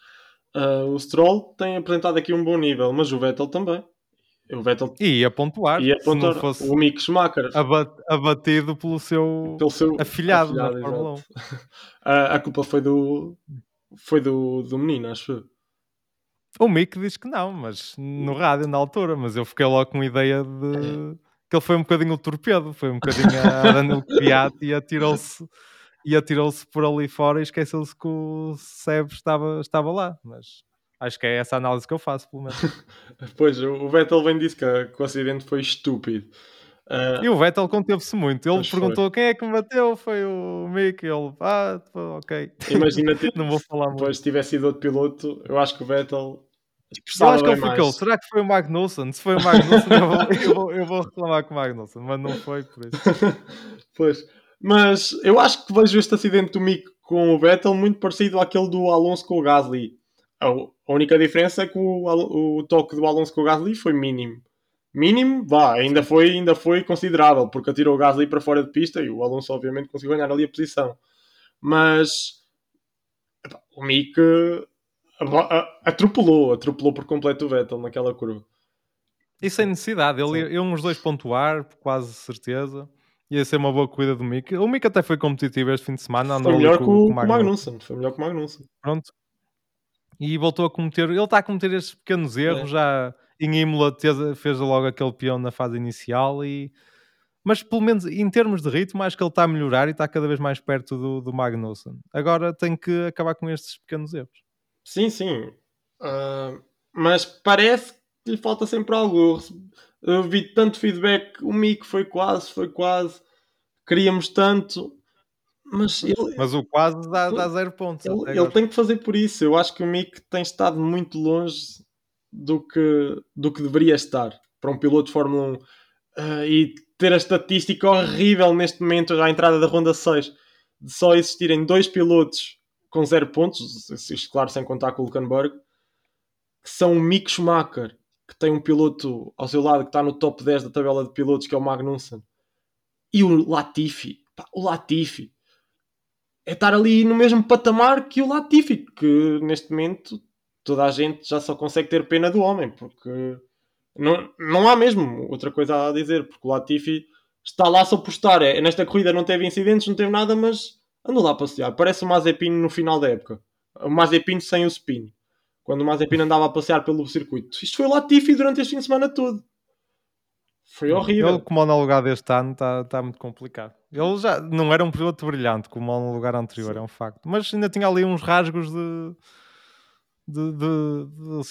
Uh, o Stroll tem apresentado aqui um bom nível, mas o Vettel também. O Vettel E ia pontuar, ia pontuar. fosse O Mick Schumacher, aba- abatido pelo seu pelo seu afilhado, afilhado, na Fórmula 1. exato. a, a culpa foi do foi do, do menino, acho. O Mick diz que não, mas no rádio na altura, mas eu fiquei logo com a ideia de que ele foi um bocadinho o torpedo, foi um bocadinho a Danilo Kvyat e atirou-se e atirou-se por ali fora e esqueceu-se que o Seb estava, estava lá, mas acho que é essa análise que eu faço, pelo menos. Pois, o Vettel bem disse que, o acidente foi estúpido. Ah, E o Vettel conteve-se muito, ele Pois foi. perguntou quem é que me bateu, foi o Mick, e ele, ah, ok, imagina não vou falar muito. depois se tivesse sido outro piloto, eu acho que o Vettel Eu acho que ele ficou. mais. Será que foi o Magnussen? Se foi o Magnussen, eu, vou, eu, vou, eu vou reclamar com o Magnussen, mas não foi por isso. pois. Mas eu acho que vejo este acidente do Mick com o Vettel muito parecido àquele do Alonso com o Gasly. A, única diferença é que o, o toque do Alonso com o Gasly foi mínimo. Mínimo, vá, ainda foi, ainda foi considerável, porque atirou o Gasly para fora de pista e o Alonso obviamente conseguiu ganhar ali a posição. Mas epá, o Mick eh, atropelou, atropelou por completo o Vettel naquela curva. E sem necessidade, ele ia- iam os dois pontuar, quase certeza. Ia ser uma boa corrida do Mick. O Mick até foi competitivo este fim de semana. andou Foi melhor com- com o, Magnussen. Foi melhor que o Magnussen. Pronto. E voltou a cometer. Ele está a cometer estes pequenos erros. É. Já em Imola fez logo aquele peão na fase inicial. E... Mas pelo menos em termos de ritmo, acho que ele está a melhorar e está cada vez mais perto do, do Magnussen. Agora tem que acabar com estes pequenos erros. Sim, sim. Ah, mas parece que lhe falta sempre algo. Eu vi tanto feedback. O Mick foi quase, foi quase. Queríamos tanto. Mas ele, Mas o quase dá, dá zero pontos. ele, ele tem que fazer por isso. Eu acho que o Mick tem estado muito longe do que, do que deveria estar para um piloto de Fórmula 1. Ah, e ter a estatística horrível neste momento, já à entrada da Ronda 6, de só existirem dois pilotos com zero pontos, isto claro sem contar com o Hulkenberg, que são o Mick Schumacher, que tem um piloto ao seu lado que está no top 10 da tabela de pilotos, que é o Magnussen, e o Latifi. Pá, o Latifi é estar ali no mesmo patamar que o Latifi, que neste momento toda a gente já só consegue ter pena do homem, porque não, não há mesmo outra coisa a dizer, porque o Latifi está lá só por estar. É, nesta corrida não teve incidentes, não teve nada, mas andou lá a passear. Parece o Mazepin no final da época. O Mazepin sem o spin. Quando o Mazepin andava a passear pelo circuito. Isto foi o Latifi durante este fim de semana todo. Foi horrível. Ele, como lugar deste ano, está tá muito complicado. Ele já não era um piloto brilhante como no lugar anterior, Sim. é um facto. Mas ainda tinha ali uns rasgos de, de, de-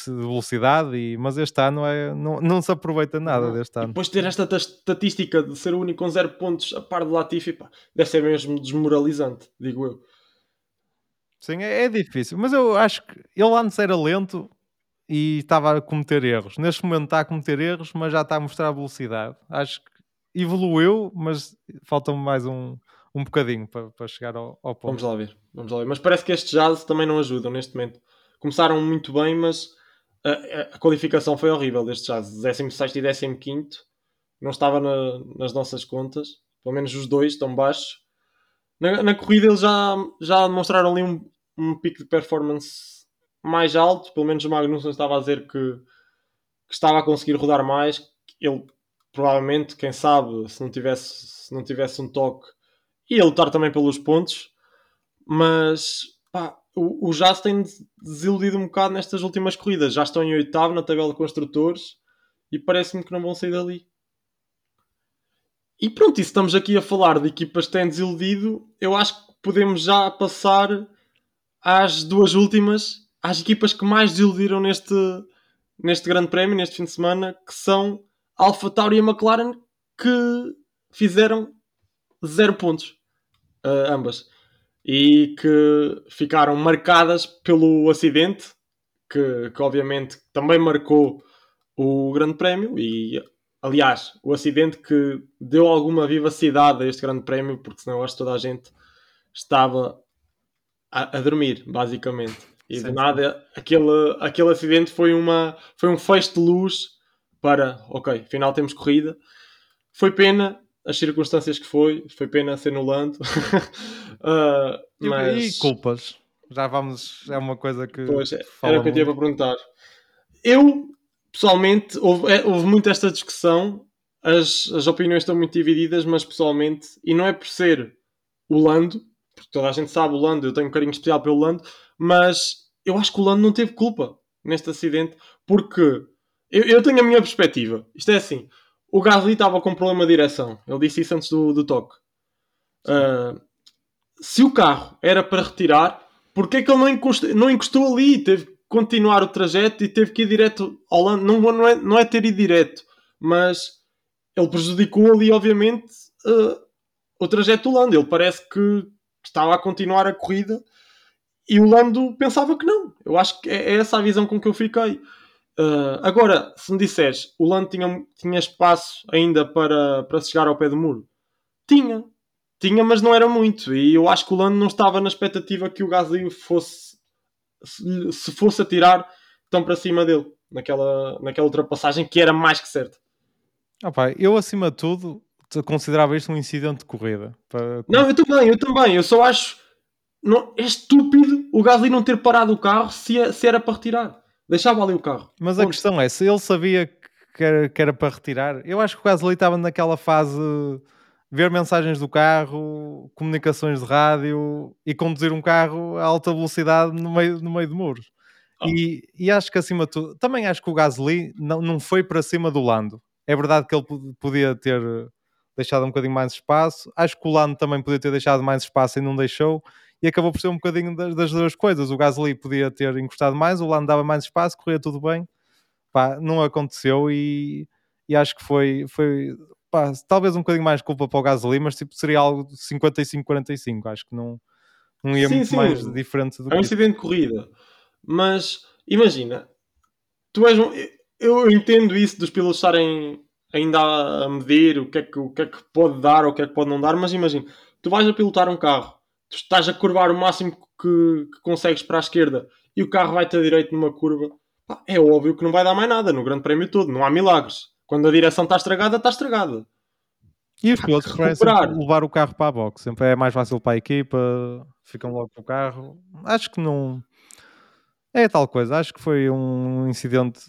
de velocidade, e, mas este ano é, não, não se aproveita nada Não. deste E ano. depois ter esta ta- estatística de ser o único com zero pontos a par do Latifi, pá, deve ser mesmo desmoralizante, digo eu. Sim, é, é difícil. Mas eu acho que ele antes era lento e estava a cometer erros. Neste momento está a cometer erros, mas já está a mostrar velocidade. Acho que evoluiu, mas falta-me mais um, um bocadinho para, para chegar ao, ao ponto. Vamos lá ver, vamos lá ver. Mas parece que estes jazz também não ajudam neste momento. Começaram muito bem, mas a, a- qualificação foi horrível destes jazz. 16 e 15 não estava na- nas nossas contas. Pelo menos os dois estão baixos. Na, na corrida eles já, já demonstraram ali um, um pico de performance mais alto. Pelo menos o Magnussen estava a dizer que, que estava a conseguir rodar mais. Ele provavelmente, quem sabe, se não tivesse, se não tivesse um toque, ia lutar também pelos pontos. Mas pá, o, o Jazz tem desiludido um bocado nestas últimas corridas. Já estão em oitavo na tabela de construtores e parece-me que não vão sair dali. E pronto, e se estamos aqui a falar de equipas que têm desiludido, eu acho que podemos já passar às duas últimas, às equipas que mais desiludiram neste, neste grande prémio, neste fim de semana, que são Alfa Tauri e McLaren, que fizeram zero pontos, eh, ambas. E que ficaram marcadas pelo acidente, que, que obviamente também marcou o grande prémio e aliás, o acidente que deu alguma vivacidade a este grande prémio, porque senão eu acho que toda a gente estava a, a dormir, basicamente. E sim, de nada, aquele, aquele acidente foi, uma, foi um feixe de luz para, ok, afinal temos corrida. Foi pena as circunstâncias que foi, foi pena ser no Lando. uh, mas... E culpas? Já vamos, é uma coisa que. Pois, era o que eu tinha para perguntar. Eu, pessoalmente, houve, é, houve muito esta discussão, as, as opiniões estão muito divididas, mas pessoalmente, e não é por ser o Lando, porque toda a gente sabe o Lando, eu tenho um carinho especial pelo Lando, mas eu acho que o Lando não teve culpa neste acidente, porque eu, eu tenho a minha perspectiva. Isto é assim: o Gasly estava com problema de direção, ele disse isso antes do, do toque. Uh, se o carro era para retirar, porque é que ele não encostou, não encostou ali? Teve continuar o trajeto e teve que ir direto ao Lando. Não, não, é, não é ter ido direto, mas ele prejudicou ali, obviamente, uh, o trajeto do Lando. Ele parece que estava a continuar a corrida e o Lando pensava que não. Eu acho que é, é essa a visão com que eu fiquei. Uh, agora, se me disseres, o Lando tinha, tinha espaço ainda para, para chegar ao pé do muro? Tinha. Tinha, mas não era muito. E eu acho que o Lando não estava na expectativa que o Gasly fosse, se, se fosse atirar tão para cima dele, naquela, naquela ultrapassagem que era mais que certa. Ah, eu, acima de tudo, considerava isto um incidente de corrida. Para... Não, eu também, eu também. Eu só acho não, é estúpido o Gasly não ter parado o carro se, é, se era para retirar. Deixava ali o carro. Mas Ponto. a questão é, se ele sabia que era, que era, para retirar, eu acho que o Gasly estava naquela fase ver mensagens do carro, comunicações de rádio e conduzir um carro a alta velocidade no meio, no meio de muros. Oh. E, e, acho que acima de tudo, também acho que o Gasly não, não foi para cima do Lando. É verdade que ele podia ter deixado um bocadinho mais espaço. Acho que o Lando também podia ter deixado mais espaço e não deixou e acabou por ser um bocadinho das, das duas coisas. O Gasly podia ter encostado mais, o Lando dava mais espaço, corria tudo bem. Pá, não aconteceu e, e acho que foi, foi pá, talvez um bocadinho mais culpa para o Gasly, mas tipo, seria algo 55-45. Acho que não, não ia sim, muito sim. mais diferente do É um incidente de corrida, mas imagina, tu és um. Eu entendo isso dos pilotos estarem ainda a medir o que, é que, o que é que pode dar ou o que é que pode não dar, mas imagina, tu vais a pilotar um carro tu estás a curvar o máximo que, que consegues para a esquerda e o carro vai-te a direito numa curva, pá, é óbvio que não vai dar mais nada no grande prémio todo, não há milagres. Quando a direção está estragada, está estragada. E os pilotos parecem levar o carro para a box, sempre é mais fácil para a equipa, ficam logo com o carro. Acho que não é tal coisa, acho que foi um incidente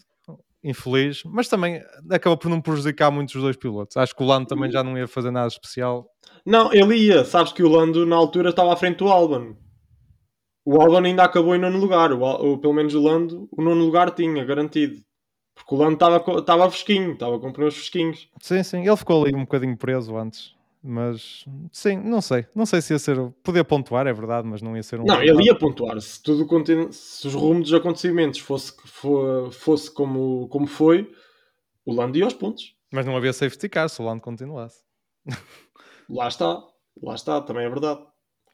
infeliz, mas também acabou por não prejudicar muito os dois pilotos. Acho que o Lando também já não ia fazer nada especial. Não, ele ia. Sabes que o Lando na altura estava à frente do Albon. O Albon ainda acabou em nono lugar. O, pelo menos o Lando, o nono lugar tinha, garantido. Porque o Lando estava, fresquinho, estava com pneus fresquinhos. Sim, sim. Ele ficou ali um bocadinho preso antes. Mas sim, não sei. Não sei se ia ser. Podia pontuar, é verdade, mas não ia ser um. Não, ele ia pontuar. Se, tudo se os rumos dos acontecimentos fosse, fosse como, como foi, o Lando ia aos pontos. Mas não havia safety car se o Lando continuasse. Lá está, lá está, também é verdade.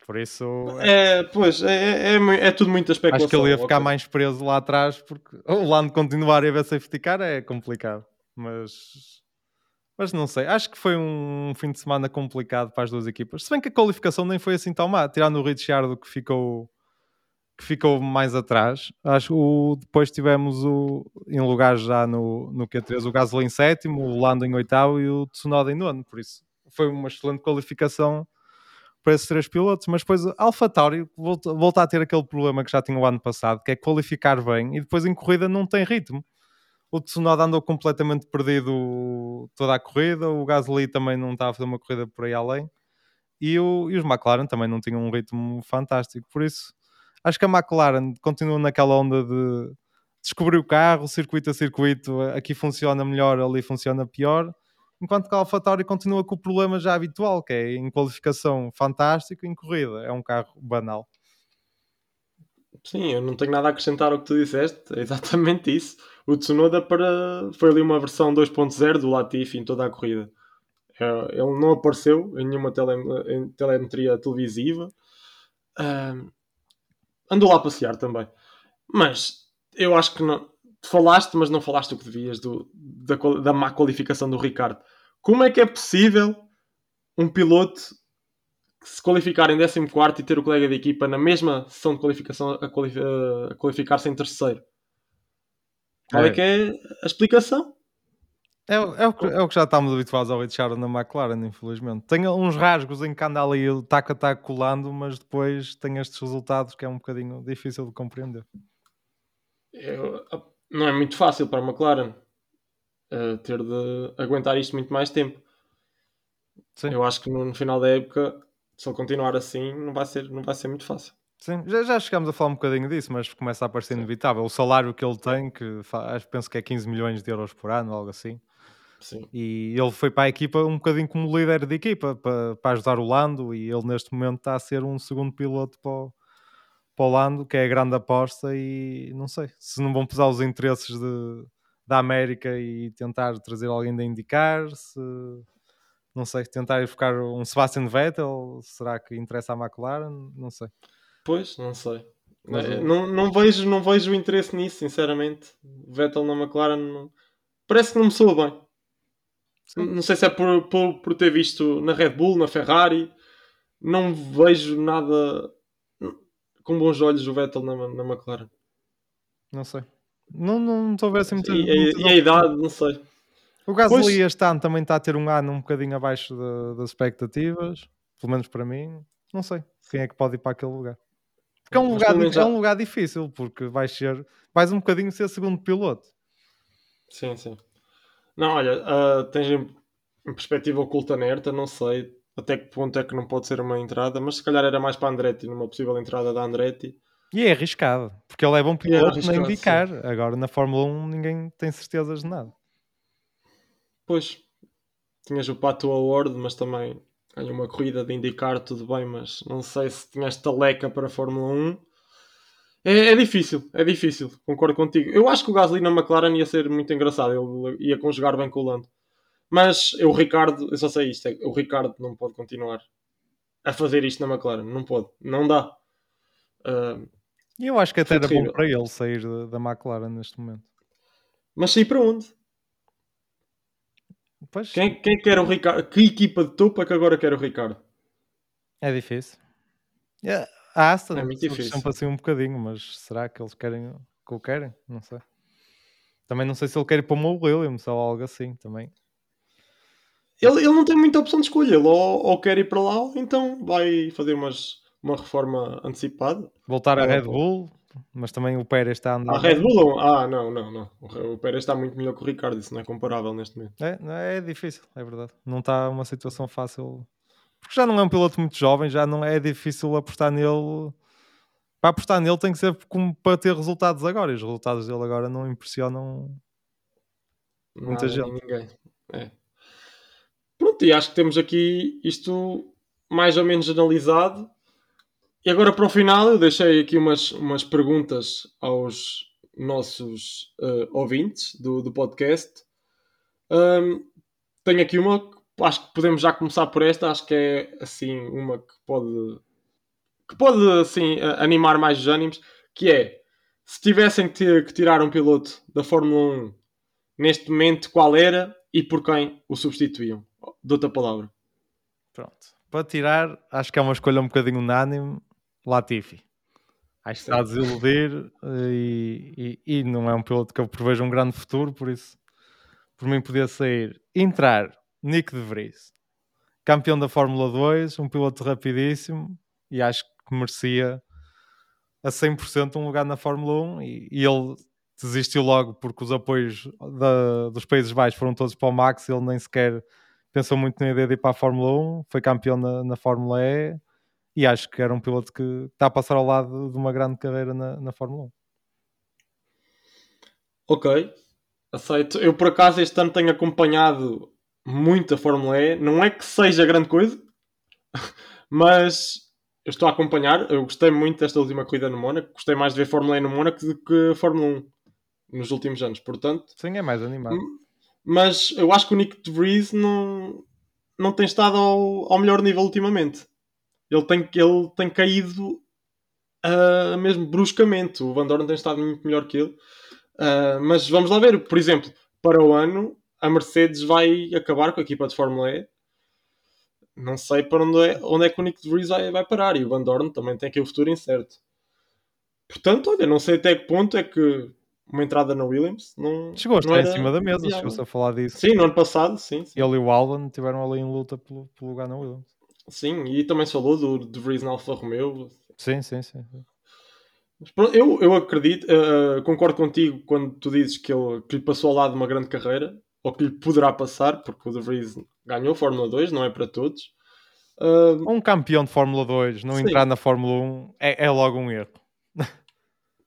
Por isso. É, pois, é, é, é, é tudo muita especulação. Acho que ele ia ficar mais preso lá atrás porque o Lando continuar a ver safety car é complicado. Mas mas não sei, acho que foi um fim de semana complicado para as duas equipas. Se bem que a qualificação nem foi assim tão má, tirando o Ricciardo que ficou, que ficou mais atrás. Acho que depois tivemos o, em lugar já no, no Q3 o Gasly em sétimo, o Lando em oitavo e o Tsunoda em nono. Por isso foi uma excelente qualificação para esses três pilotos. Mas depois Alfa Tauri volta, a ter aquele problema que já tinha o ano passado, que é qualificar bem e depois em corrida não tem ritmo o Tsunoda andou completamente perdido toda a corrida, o Gasly também não estava a fazer uma corrida por aí além, e, o, e os McLaren também não tinham um ritmo fantástico, por isso acho que a McLaren continua naquela onda de descobrir o carro, circuito a circuito, aqui funciona melhor, ali funciona pior, enquanto que a AlphaTauri continua com o problema já habitual, que é em qualificação fantástico, em corrida é um carro banal. Sim, eu não tenho nada a acrescentar ao que tu disseste, é exatamente isso o Tsunoda para, foi ali uma versão 2.0 do Latifi em toda a corrida. É, ele não apareceu em nenhuma tele, em telemetria televisiva. Uh, andou lá a passear também. Mas eu acho que não. Falaste, mas não falaste o que devias do, da, da má qualificação do Ricardo. Como é que é possível um piloto se qualificar em 14 e ter o colega de equipa na mesma sessão de qualificação a, a qualificar-se em terceiro. Qual é. é que é a explicação? É, é, o que, é o que já estamos habituados ao Richard na McLaren, infelizmente. Tem uns rasgos em que anda ali taco a taco colando, mas depois tem estes resultados que é um bocadinho difícil de compreender. Eu, não é muito fácil para a McLaren uh, ter de aguentar isto muito mais tempo. Sim. Eu acho que no, no, final da época, se ele continuar assim, não vai ser, não vai ser muito fácil. Sim, já, já chegámos a falar um bocadinho disso, mas começa a parecer Sim. inevitável. O salário que ele tem, que penso que é 15 milhões de euros por ano, algo assim. Sim. E ele foi para a equipa um bocadinho como líder de equipa para, para ajudar o Lando. E ele neste momento está a ser um segundo piloto para o, para o Lando, que é a grande aposta. E não sei se não vão pesar os interesses de, da América e tentar trazer alguém da indicar. Se não sei, tentar ficar um Sebastian Vettel. Será que interessa à McLaren? Não sei. Pois, não sei. Mas, é, não, não, vejo, não vejo o interesse nisso, sinceramente. Vettel na McLaren não... parece que não me soa bem. Não sei se é por, por, por ter visto na Red Bull, na Ferrari. Não vejo nada com bons olhos o Vettel na, na McLaren. Não sei. Não, não estou a ver assim muito. E, muito e, a idade, não sei. O Gasly pois... este ano também está a ter um ano um bocadinho abaixo de, das expectativas, pelo menos para mim. Não sei quem é que pode ir para aquele lugar. Porque é um, lugar, já... é um lugar difícil, porque vais ser, vais um bocadinho ser segundo piloto. Sim, sim. Não, olha, uh, tens em, em perspectiva oculta nerta, não sei até que ponto é que não pode ser uma entrada, mas se calhar era mais para Andretti, numa possível entrada da Andretti. E é arriscado, porque ele é bom piloto é na indicar. Sim. Agora na Fórmula 1 ninguém tem certezas de nada. Pois, tinhas o Pato Award, mas também ganhou uma corrida de indicar, tudo bem, mas não sei se tinhas taleca para a Fórmula 1. É, é, difícil, é difícil, concordo contigo. Eu acho que o Gasly na McLaren ia ser muito engraçado, ele ia conjugar bem com o Lando. Mas o Ricardo, eu só sei isto, é, o Ricardo não pode continuar a fazer isto na McLaren, não pode, não dá. Uh, eu acho que até era bom para ele sair da, McLaren neste momento. Mas sair para onde? Pois. Quem, quem quer o Ricardo? Que equipa de topo é que agora quer o Ricardo? É difícil. Yeah. A Aston é muito difícil. sempre assim um bocadinho, mas será que eles querem que o querem? Não sei. Também não sei se ele quer ir para o Williams ou algo assim também. Ele, ele não tem muita opção de escolha. Ele ou, ou quer ir para lá, ou então vai fazer umas, uma reforma antecipada. Voltar à Red Bull, mas também o Pérez está andando. A Red Bull? Ah, não, não, não. O Pérez está muito melhor que o Ricardo, isso não é comparável neste momento. É, é difícil, é verdade. Não está uma situação fácil porque já não é um piloto muito jovem, já não é difícil apostar nele. Para apostar nele tem que ser como para ter resultados agora. E os resultados dele agora não impressionam muita Nada, gente. Ninguém. É. Pronto, e acho que temos aqui isto mais ou menos analisado. E agora para o final eu deixei aqui umas, umas perguntas aos nossos uh, ouvintes do, do podcast. Um, tenho aqui uma acho que podemos já começar por esta. Acho que é assim uma que pode que pode assim animar mais os ânimos, que é se tivessem que, que tirar um piloto da Fórmula 1 neste momento, qual era e por quem o substituíam? Dou-te a palavra. Pronto. Para tirar, acho que é uma escolha um bocadinho unânime. Latifi. Acho que está a desiludir e, e, e, não é um piloto que eu prevejo um grande futuro, por isso, por mim, podia sair. Entrar Nick de Vries, campeão da Fórmula 2, um piloto rapidíssimo e acho que merecia a 100% um lugar na Fórmula 1 e, e ele desistiu logo porque os apoios da, dos Países Baixos foram todos para o Max ele nem sequer pensou muito na ideia de ir para a Fórmula 1, foi campeão na, na Fórmula E e acho que era um piloto que está a passar ao lado de uma grande carreira na, na Fórmula 1. Ok, aceito. Eu por acaso este ano tenho acompanhado muito a Fórmula E. Não é que seja grande coisa, mas eu estou a acompanhar. Eu gostei muito desta última corrida no Mónaco. Gostei mais de ver Fórmula E no Mónaco do que Fórmula 1 nos últimos anos. Portanto, sim, é mais animado. Mas eu acho que o Nick de Vries não, não tem estado ao, ao melhor nível ultimamente. Ele tem, ele tem caído uh, mesmo bruscamente. O Van Dorn tem estado muito melhor que ele. Uh, mas vamos lá ver, por exemplo, para o ano a Mercedes vai acabar com a equipa de Fórmula E. não sei para onde é, onde é que o Nick de Vries vai, vai parar. E o Van Dorn também tem aqui o futuro incerto. Portanto, olha, não sei até que ponto é que uma entrada na Williams não. Chegou a estar em cima da mesa, chegou-se a falar disso. Sim, no ano passado, sim. Sim, Ele e o Alban tiveram ali em luta pelo, pelo lugar na Williams. sim. e também se falou do de Vries na Alfa Romeo. Sim, sim, sim. Eu, eu acredito, eh, concordo contigo quando tu dizes que ele, que lhe passou ao lado uma grande carreira, ou que lhe poderá passar, porque o De Vries ganhou Fórmula 2, não é para todos. Ah, Um campeão de Fórmula 2 não Sim. entrar na Fórmula 1 é, é logo um erro.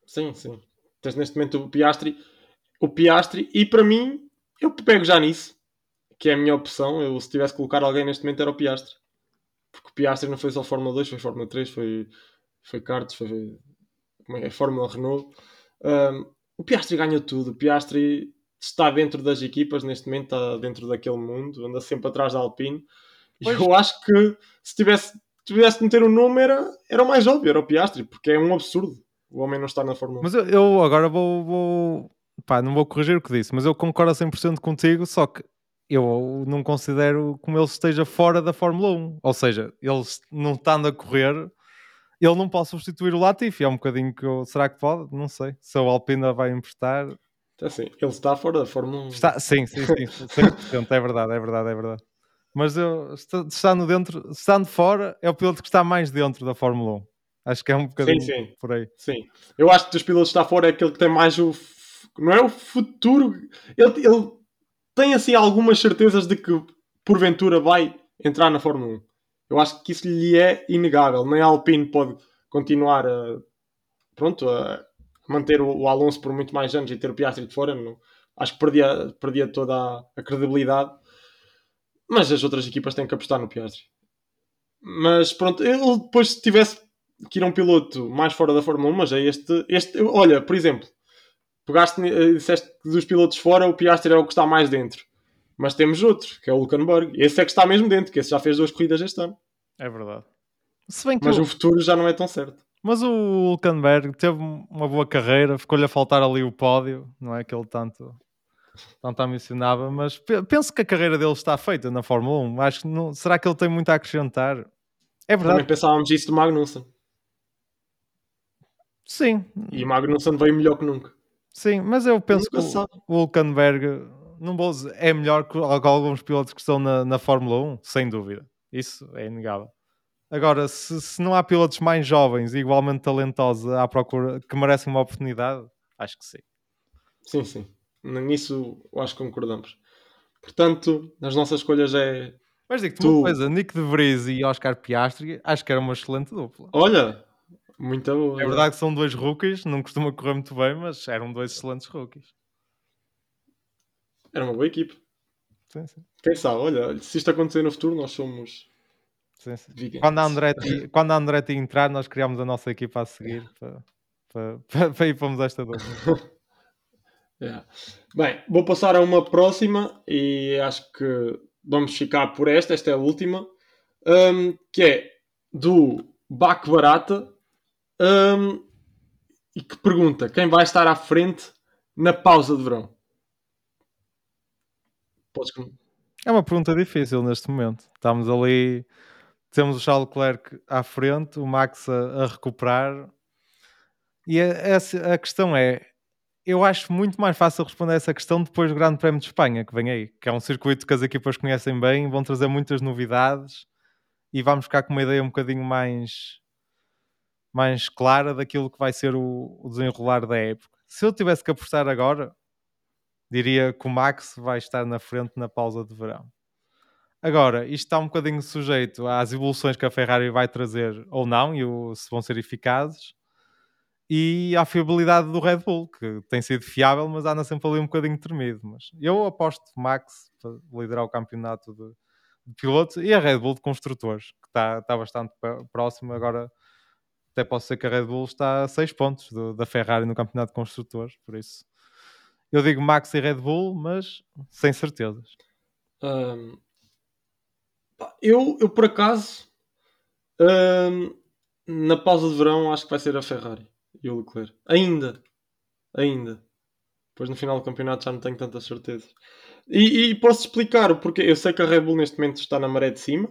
sim, sim. Tens neste momento o Piastri, o Piastri, e para mim, eu pego já nisso, que é a minha opção. Eu, se tivesse que colocar alguém neste momento, era o Piastri. Porque o Piastri não foi só Fórmula 2, foi Fórmula 3, foi, foi karts, foi é, Fórmula Renault. Um, o Piastri ganha tudo. O Piastri está dentro das equipas, neste momento está dentro daquele mundo, anda sempre atrás da Alpine. E eu acho que se tivesse, tivesse de meter um nome, era, era o mais óbvio, era o Piastri, porque é um absurdo o homem não estar na Fórmula 1. Mas eu, eu agora vou, vou. Pá, não vou corrigir o que disse, mas eu concordo a 100% contigo, só que eu não considero como ele esteja fora da Fórmula 1. Ou seja, ele não estando a correr, ele não pode substituir o Latifi. É um bocadinho que eu. Será que pode? Não sei. Se o Alpina vai emprestar. Assim, ele está fora da Fórmula 1. Está, sim, sim, sim. 100%. É verdade, é verdade, é verdade. Mas eu, esta- estando dentro, estando fora, é o piloto que está mais dentro da Fórmula 1. Acho que é um bocadinho sim. por aí. Sim. Eu acho que dos pilotos que está fora é aquele que tem mais o. Não é o futuro. Ele, ele tem assim algumas certezas de que porventura vai entrar na Fórmula 1. Eu acho que isso lhe é inegável. Nem a Alpine pode continuar a. Pronto, a manter o, o Alonso por muito mais anos e ter o Piastri de fora. Não, acho que perdia, perdia toda a, a credibilidade. Mas as outras equipas têm que apostar no Piastri. Mas pronto, ele depois se tivesse que ir a um piloto mais fora da Fórmula 1, mas é este, este. Olha, por exemplo, pegaste, eh, disseste que dos pilotos fora o Piastri é o que está mais dentro. Mas temos outro, que é o Hulkenberg. Esse é que está mesmo dentro, que esse já fez duas corridas este ano. É verdade. Mas o- o futuro já não é tão certo. Mas o Hulkenberg teve uma boa carreira, ficou-lhe a faltar ali o pódio, não é que ele tanto, tanto mencionava, mas pe- penso que a carreira dele está feita na Fórmula 1. Acho que não, será que ele tem muito a acrescentar? É Também verdade, pensávamos isso do Magnussen. Sim, E o Magnussen veio melhor que nunca. sim, mas eu penso que o, o Hulkenberg não vou dizer, é melhor que al- que alguns pilotos que estão na, na Fórmula 1, sem dúvida. Isso é inegável. Agora, se, se não há pilotos mais jovens e igualmente talentosos à procura que merecem uma oportunidade, acho que sim. Sim, sim. Nisso eu acho que concordamos. Portanto, as nossas escolhas é. Mas digo-te Tu- uma coisa, Nick de Vries e Oscar Piastri, acho que era uma excelente dupla. Olha, muito boa. É verdade que são dois rookies, não costuma correr muito bem, mas eram dois excelentes rookies. Era uma boa equipe. Sim, sim. Quem sabe, olha, se isto acontecer no futuro, nós somos sim, sim. Quando, a Andretti, quando a Andretti entrar, nós criámos a nossa equipa a seguir para, para, para, para ir para esta dupla. Yeah. Bem, vou passar a uma próxima e acho que vamos ficar por esta. Esta é a última, hum, que é do Baco Barata hum, e que pergunta quem vai estar à frente na pausa de verão. Podes É uma pergunta difícil neste momento. Estamos ali, temos o Charles Leclerc à frente, o Max a, a recuperar. E a, essa- a questão é: eu acho muito mais fácil responder essa questão depois do Grande Prémio de Espanha, que vem aí, que é um circuito que as equipas conhecem bem, vão trazer muitas novidades e vamos ficar com uma ideia um bocadinho mais, mais clara daquilo que vai ser o, o desenrolar da época. Se eu tivesse que apostar agora, diria que o Max vai estar na frente na pausa de verão. Agora, isto está um bocadinho sujeito às evoluções que a Ferrari vai trazer ou não, e o- se vão ser eficazes, e à fiabilidade do Red Bull, que tem sido fiável, mas anda sempre ali um bocadinho tremido. Mas eu aposto Max para liderar o campeonato de, de pilotos e a Red Bull de construtores, que está, está bastante próximo. Agora, até pode ser que a Red Bull está a 6 pontos do- da Ferrari no campeonato de construtores, por isso. Eu digo Max e Red Bull, mas sem certezas. Pá, eu, eu, por acaso, hum, na pausa de verão, acho que vai ser a Ferrari e o Leclerc. Ainda. Ainda. Depois no final do campeonato já não tenho tantas certezas. E, e posso explicar o porquê. Eu sei que a Red Bull neste momento está na maré de cima.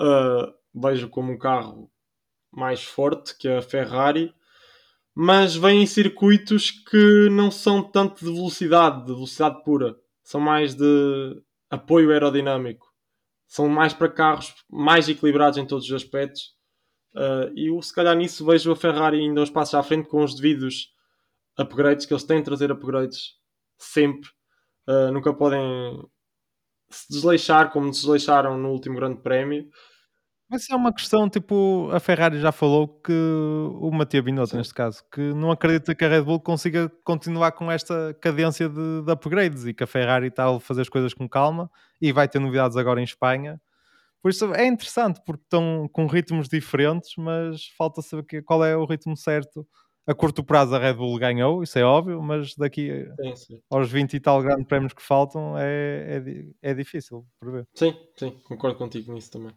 uh, vejo como um carro mais forte que a Ferrari, mas vem em circuitos que não são tanto de velocidade, de velocidade pura, são mais de apoio aerodinâmico, são mais para carros mais equilibrados em todos os aspectos. Uh, e eu, se calhar nisso vejo a Ferrari ainda uns passos à frente com os devidos upgrades, que eles têm de trazer upgrades sempre. Uh, nunca podem se desleixar como desleixaram no último Grande Prémio. Mas é uma questão, tipo, a Ferrari já falou que o Matia Binotto, Sim. neste caso, que não acredita que a Red Bull consiga continuar com esta cadência de, de upgrades e que a Ferrari está a fazer as coisas com calma e vai ter novidades agora em Espanha. Por isso é interessante, porque estão com ritmos diferentes, mas falta saber qual é o ritmo certo a curto prazo a Red Bull ganhou, isso é óbvio, mas daqui sim, sim. aos 20 e tal grandes prémios que faltam é, é, é difícil prever. Sim, sim, concordo contigo nisso também.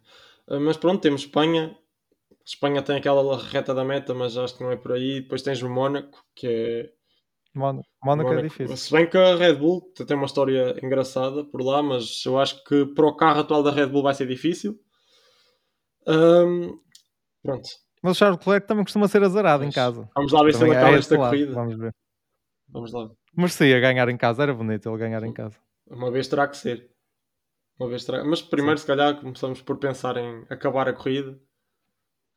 Uh, mas pronto, temos Espanha. Espanha tem aquela reta da meta, mas acho que não é por aí. Depois tens o Mónaco, que é. Mónaco, Mónaco é difícil. Se bem que a Red Bull tem uma história engraçada por lá, mas eu acho que para o carro atual da Red Bull vai ser difícil. Um, pronto, mas o Charles Leclerc também costuma ser azarado em casa. Vamos lá ver também se ele acaba esta lado. corrida. Vamos ver. Vamos lá. Merecia ganhar em casa, era bonito ele ganhar em casa. Uma vez terá que ser. Uma vez terá... Mas primeiro, Sim. se calhar, começamos por pensar em acabar a corrida,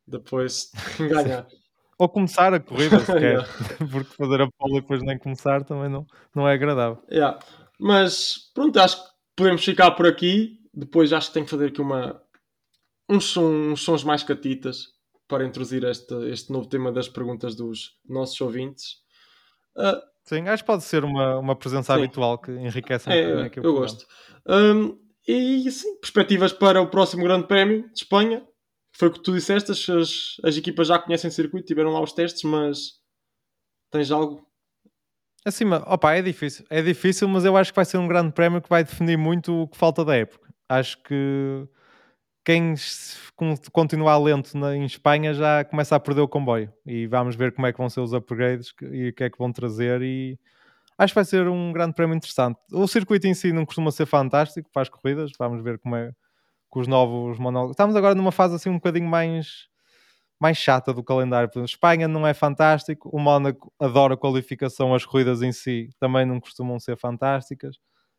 depois ganhar. Ou começar a corrida, se quer. Porque fazer a pole e depois nem começar também não, não é agradável. Yeah. Mas pronto, acho que podemos ficar por aqui. Depois acho que tenho que fazer aqui uma, uns, uns sons mais catitas para introduzir este, este novo tema das perguntas dos nossos ouvintes. Uh, sim, acho que pode ser uma, uma presença sim. habitual que enriquece um é, o Eu gosto. Um, e sim, perspectivas para o próximo Grande Prémio de Espanha. Foi o que tu disseste, as, as equipas já conhecem o circuito, tiveram lá os testes, mas tens algo Acima, opa, é difícil, é difícil, mas eu acho que vai ser um grande prémio que vai definir muito o que falta da época. Acho que quem continuar lento na, em Espanha já começa a perder o comboio e vamos ver como é que vão ser os upgrades e o que é que vão trazer e acho que vai ser um grande prémio interessante. O circuito em si não costuma ser fantástico para as corridas, vamos ver como é com os novos monólogos. Estamos agora numa fase assim um bocadinho mais mais chata do calendário. Espanha não é fantástico, o Mónaco adora a qualificação, as corridas em si também não costumam ser fantásticas.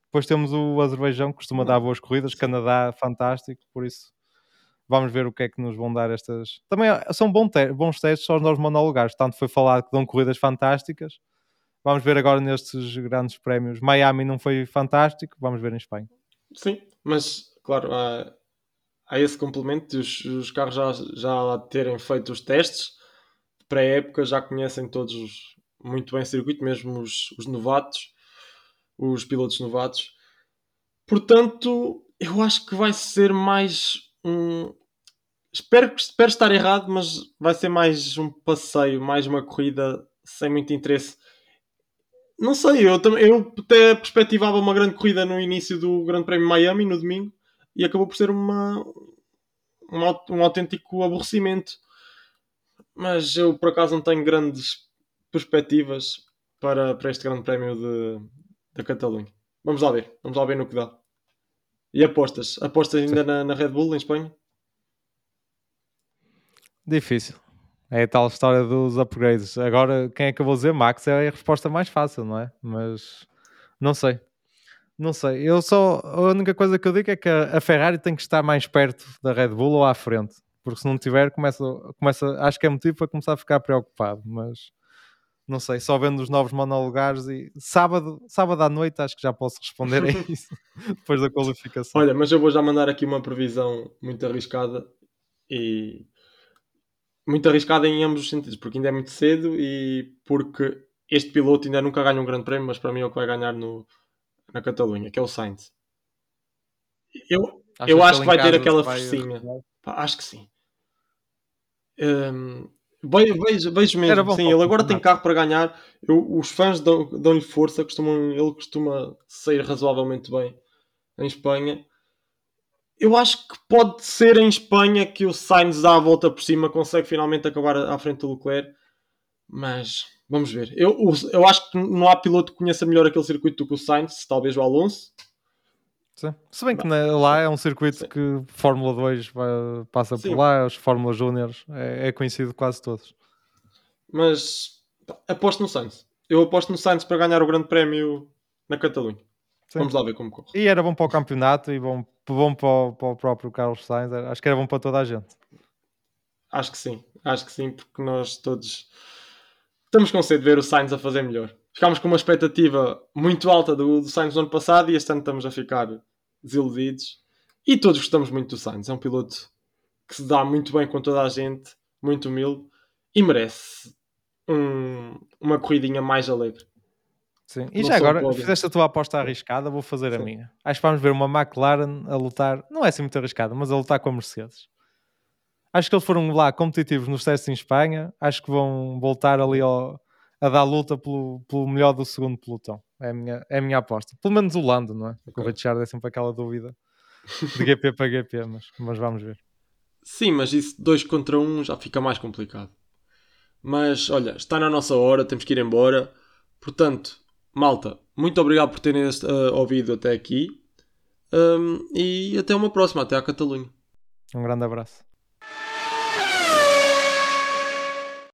Depois temos o Azerbaijão, que costuma dar boas corridas, Canadá, fantástico, por isso vamos ver o que é que nos vão dar estas. Também são bons, te bons testes aos novos monolugares, tanto foi falado que dão corridas fantásticas. Vamos ver agora nestes grandes prémios. Miami não foi fantástico, vamos ver em Espanha. Sim, mas claro, há, há esse complemento de os, os, carros já, já terem feito os testes pré-época, já conhecem todos muito bem o circuito, mesmo os, os novatos os pilotos novatos. Portanto, eu acho que vai ser mais um. Espero, espero estar errado, mas vai ser mais um passeio, mais uma corrida sem muito interesse. Não sei, eu, eu até perspectivava uma grande corrida no início do Grande Prémio Miami, no domingo, e acabou por ser uma, um, um autêntico aborrecimento. Mas eu, por acaso, não tenho grandes perspectivas para, para este Grande Prémio de, da Catalunha. Vamos lá ver, vamos lá ver no que dá. E apostas? Apostas ainda na, na, Red Bull em Espanha? Difícil. É a tal história dos upgrades. Agora, quem é que eu vou dizer? Max é a resposta mais fácil, não é? Mas não sei. Não sei. Eu só. A única coisa que eu digo é que a Ferrari tem que estar mais perto da Red Bull ou à frente. Porque se não tiver, começa, começa, acho que é motivo para começar a ficar preocupado. Mas não sei, só vendo os novos monolugares e sábado, sábado à noite acho que já posso responder a isso depois da qualificação. Olha, mas eu vou já mandar aqui uma previsão muito arriscada e muito arriscada em ambos os sentidos, porque ainda é muito cedo e porque este piloto ainda nunca ganha um grande prémio, mas para mim é o que vai ganhar no, na Catalunha, que é o Sainz. Eu, eu acho que vai ter aquela vai... focinha. Acho que sim. Um, Vejo, vejo mesmo, bom, sim, ele agora tem carro para ganhar. Eu, os fãs dão-lhe força, costumam, ele costuma sair razoavelmente bem em Espanha. Eu acho que pode ser em Espanha que o Sainz dá a volta por cima, consegue finalmente acabar à frente do Leclerc, mas vamos ver. Eu, eu acho que não há piloto que conheça melhor aquele circuito do que o Sainz, talvez o Alonso. Sim. Se bem que na, lá é um circuito Sim. que Fórmula 2 vai, passa Sim. por lá, os Fórmula Júniores, é, é, conhecido quase todos. Mas aposto no Sainz. Eu aposto no Sainz para ganhar o Grande Prémio na Catalunha. Vamos lá ver como corre. E era bom para o campeonato e bom, bom para, o, para o próprio Carlos Sainz. Acho que era bom para toda a gente. Acho que sim, acho que sim, porque nós todos estamos com sede de ver o Sainz a fazer melhor. Ficámos com uma expectativa muito alta do, do Sainz no ano passado e este ano estamos a ficar desiludidos. E todos gostamos muito do Sainz. É um piloto que se dá muito bem com toda a gente, muito humilde e merece um, uma corridinha mais alegre. Sim. E não já agora, fizeste a tua aposta arriscada, vou fazer Sim. a minha. Acho que vamos ver uma McLaren a lutar, não é assim muito arriscada, mas a lutar com a Mercedes. Acho que eles foram lá competitivos nos testes em Espanha. Acho que vão voltar ali ao, a dar luta pelo, pelo melhor do segundo pelotão. É a minha, é a minha aposta. Pelo menos o Lando, não é? Okay. O Richard é sempre aquela dúvida de GP para GP, mas, mas vamos ver. Sim, mas isso dois contra um já fica mais complicado. Mas olha, está na nossa hora, temos que ir embora. Portanto, malta, muito obrigado por terem uh, ouvido até aqui. Um, e até uma próxima, até à Catalunha. Um grande abraço.